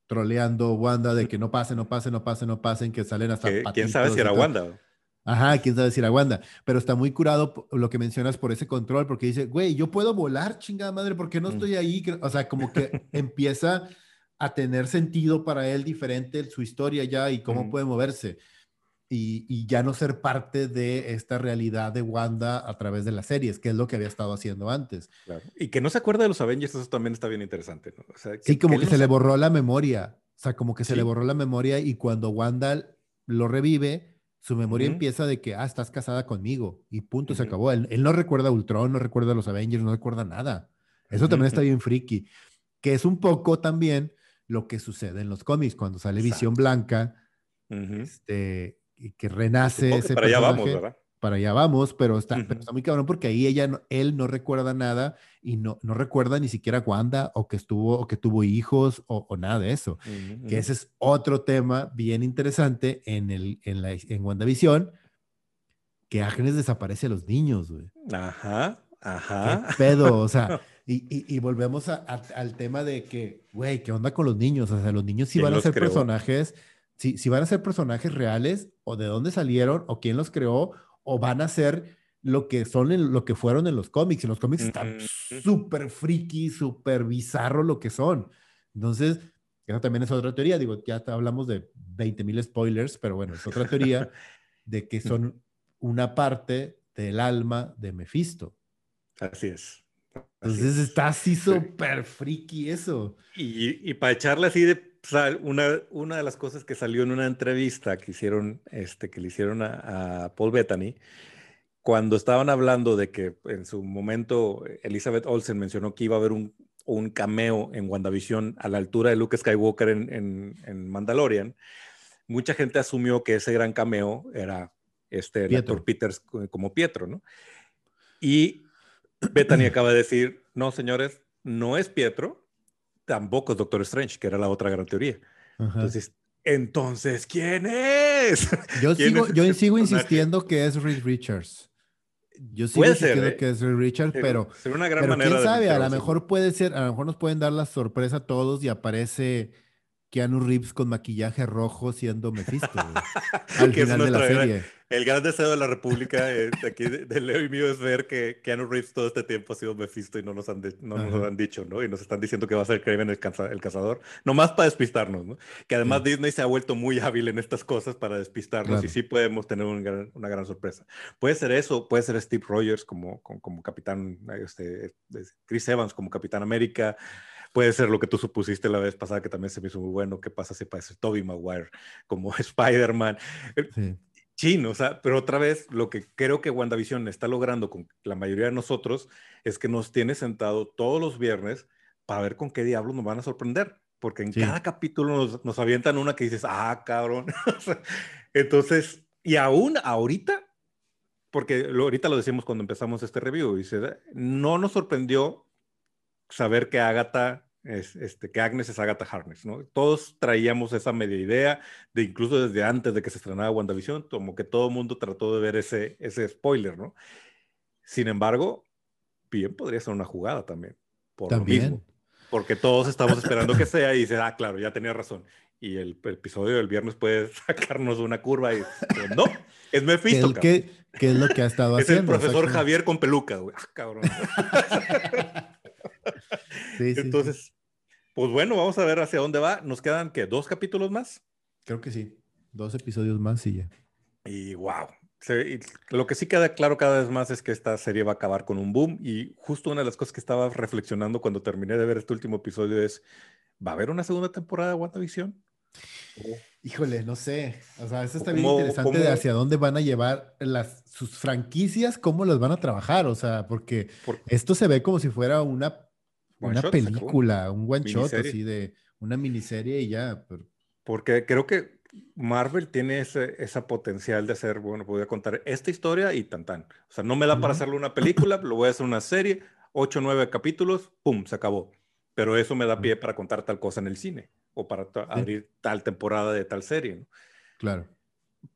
troleando Wanda de que no pase, no pase, no pase, no pasen, que salen hasta ¿Quién sabe si era Wanda? Ajá, quién sabe si era Wanda. Pero está muy curado lo que mencionas por ese control, porque dice, güey, yo puedo volar, chingada madre, ¿por qué no mm. estoy ahí? O sea, como que empieza a tener sentido para él diferente su historia ya y cómo puede moverse y, ya no ser parte de esta realidad de Wanda a través de las series, que es lo que había estado haciendo antes. Y que no se acuerda de los Avengers, eso también está bien interesante. ¿no? sí, como que, se le borró la memoria, o sea, como que se le borró la memoria y cuando Wanda lo revive, su memoria empieza de que, ah, estás casada conmigo y punto, se acabó. Él, no recuerda a Ultron, no recuerda a los Avengers, no recuerda nada. Eso también está bien friki, que es un poco también lo que sucede en los cómics, cuando sale Visión Blanca, este, que renace ese para allá vamos, ¿verdad? Para allá vamos, pero está, está muy cabrón porque ahí ella, él no recuerda nada y no, no recuerda ni siquiera Wanda o que estuvo o que tuvo hijos o, nada de eso. Que ese es otro tema bien interesante en, el, en, la, en WandaVision, que Agnes desaparece a los niños, güey. Ajá, ajá. ¿Qué pedo? O sea, y, y, volvemos al tema de que, güey, ¿qué onda con los niños? O sea, los niños sí van a ser personajes si, si van a ser personajes reales o de dónde salieron o quién los creó o van a ser lo que son lo que fueron en los cómics. En los cómics están súper friki, súper bizarro lo que son. Entonces, esa también es otra teoría. Digo, ya hablamos de 20 mil spoilers, pero bueno, es otra teoría de que son una parte del alma de Mephisto. Así es. Entonces está así súper friki eso. Y, y para echarle así de una, una de las cosas que salió en una entrevista que hicieron, este, que le hicieron a, Paul Bettany, cuando estaban hablando de que en su momento Elizabeth Olsen mencionó que iba a haber un, un cameo en WandaVision a la altura de Luke Skywalker en, en, Mandalorian, mucha gente asumió que ese gran cameo era este, el actor Peters como Pietro, ¿no? Y Bethany acaba de decir, no, señores, no es Pietro, tampoco es Doctor Strange, que era la otra gran teoría. Entonces, entonces, ¿quién es? Yo sigo, yo sigo insistiendo que es Reed Richards. Yo sigo insistiendo ¿eh? que es Reed Richards, pero, una gran manera quién sabe, a lo mejor puede ser, a lo mejor nos pueden dar la sorpresa a todos y aparece Keanu Reeves con maquillaje rojo siendo Mephisto. al final de la serie. El gran deseo de la República de, aquí de, Leo y mío es ver que Keanu Reeves todo este tiempo ha sido Mephisto y no nos han, no nos han dicho, ¿no? Y nos están diciendo que va a ser Kraven el, el cazador, nomás para despistarnos, ¿no? Que además Disney se ha vuelto muy hábil en estas cosas para despistarnos y sí podemos tener una gran sorpresa. Puede ser eso, puede ser Steve Rogers como, como, como capitán, este, Chris Evans como capitán América puede ser lo que tú supusiste la vez pasada, que también se me hizo muy bueno. ¿Qué pasa si parece Toby Maguire como Spider-Man? Sí. o sea, pero otra vez, lo que creo que WandaVision está logrando con la mayoría de nosotros es que nos tiene sentado todos los viernes para ver con qué diablos nos van a sorprender. Porque en cada capítulo nos, avientan una que dices, ah, cabrón. Entonces, y aún ahorita, porque ahorita lo decimos cuando empezamos este review, dice, no nos sorprendió saber que Agatha es, este, que Agnes es Agatha Harness, ¿no? Todos traíamos esa media idea, de incluso desde antes de que se estrenara WandaVision, como que todo el mundo trató de ver ese, ese spoiler, ¿no? Sin embargo, bien podría ser una jugada también, por también. lo mismo. Porque todos estamos esperando que sea y dice, ah, claro, ya tenía razón. Y el, episodio del viernes puede sacarnos una curva y no, es Mephisto. ¿Qué, ¿Qué, es lo que ha estado haciendo? Es el profesor Javier con peluca, güey. Ah, cabrón. Entonces, pues bueno, vamos a ver hacia dónde va. Nos quedan, ¿qué? ¿Dos capítulos más? Creo que sí. Dos episodios más y ya. Y wow. lo que sí queda claro cada vez más es que esta serie va a acabar con un boom. Y justo una de las cosas que estaba reflexionando cuando terminé de ver este último episodio es, ¿va a haber una segunda temporada de WandaVision? Híjole, no sé. O sea, eso está bien interesante de hacia dónde van a llevar las, sus franquicias, cómo las van a trabajar. O sea, porque esto se ve como si fuera una una película, un one shot así de una miniserie y ya. Porque creo que Marvel tiene ese, esa potencial de hacer, bueno, voy a contar esta historia y tan tan. O sea, no me da para hacerle una película, lo voy a hacer una serie, ocho o nueve capítulos, pum, se acabó. Pero eso me da pie para contar tal cosa en el cine o para abrir tal temporada de tal serie. Claro.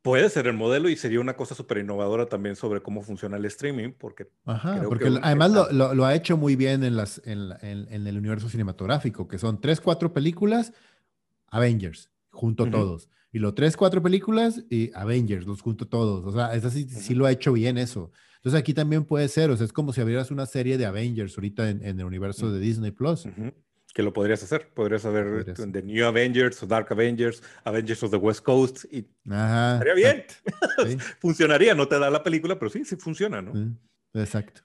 Puede ser el modelo y sería una cosa súper innovadora también sobre cómo funciona el streaming, porque... Ajá, porque además lo, ha hecho muy bien en, las, en, en, el universo cinematográfico, que son tres, cuatro películas, Avengers, junto a todos. Y los tres, cuatro películas y Avengers, los junto todos. O sea, es así, sí lo ha hecho bien eso. Entonces aquí también puede ser, o sea, es como si abrieras una serie de Avengers ahorita en, el universo de Disney Plus que lo podrías hacer. Podrías haber The New Avengers o Dark Avengers, Avengers of the West Coast y estaría bien. Funcionaría, no te da la película, pero sí, sí funciona, ¿no? Exacto.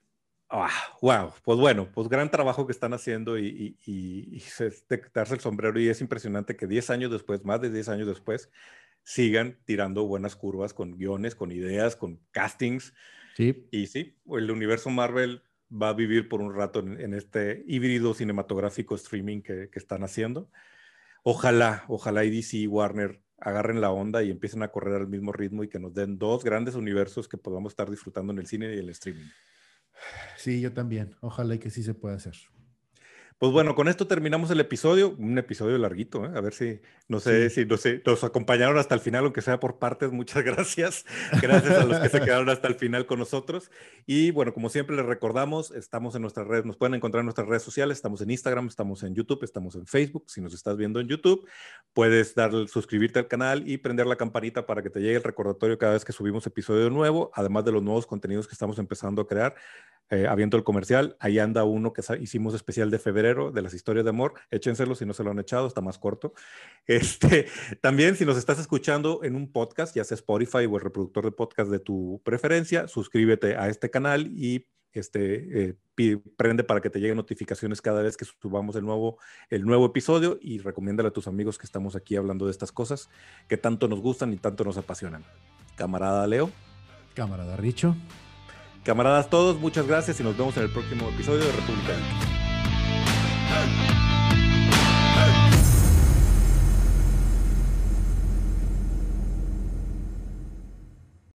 wow, ah, pues bueno, pues gran trabajo que están haciendo y, y, y, darse el sombrero y es impresionante que 10 años después, más de 10 años después, sigan tirando buenas curvas con guiones, con ideas, con castings. Sí. Y sí, el universo Marvel va a vivir por un rato en, este híbrido cinematográfico streaming que, están haciendo. Ojalá, ojalá DC y Warner agarren la onda y empiecen a correr al mismo ritmo y que nos den dos grandes universos que podamos estar disfrutando en el cine y el streaming. Sí, yo también. Ojalá y que sí se pueda hacer. Pues bueno, con esto terminamos el episodio, un episodio larguito, ¿eh? a ver si, no sé, si no sé, nos acompañaron hasta el final, aunque sea por partes, muchas gracias. Gracias a los que se quedaron hasta el final con nosotros. Y bueno, como siempre les recordamos, estamos en nuestras redes, nos pueden encontrar en nuestras redes sociales, estamos en Instagram, estamos en YouTube, estamos en Facebook. Si nos estás viendo en YouTube, puedes dar, suscribirte al canal y prender la campanita para que te llegue el recordatorio cada vez que subimos episodio nuevo, además de los nuevos contenidos que estamos empezando a crear eh, habiendo el comercial. Ahí anda uno que hicimos especial de febrero de las historias de amor. Échenselo si no se lo han echado, está más corto. Este, también, si nos estás escuchando en un podcast, ya sea Spotify o el reproductor de podcast de tu preferencia, suscríbete a este canal y este, eh, prende para que te lleguen notificaciones cada vez que subamos el nuevo, el nuevo episodio y recomiéndale a tus amigos que estamos aquí hablando de estas cosas que tanto nos gustan y tanto nos apasionan. Camarada Leo. Camarada Richo. Camaradas todos, muchas gracias y nos vemos en el próximo episodio de República Hey!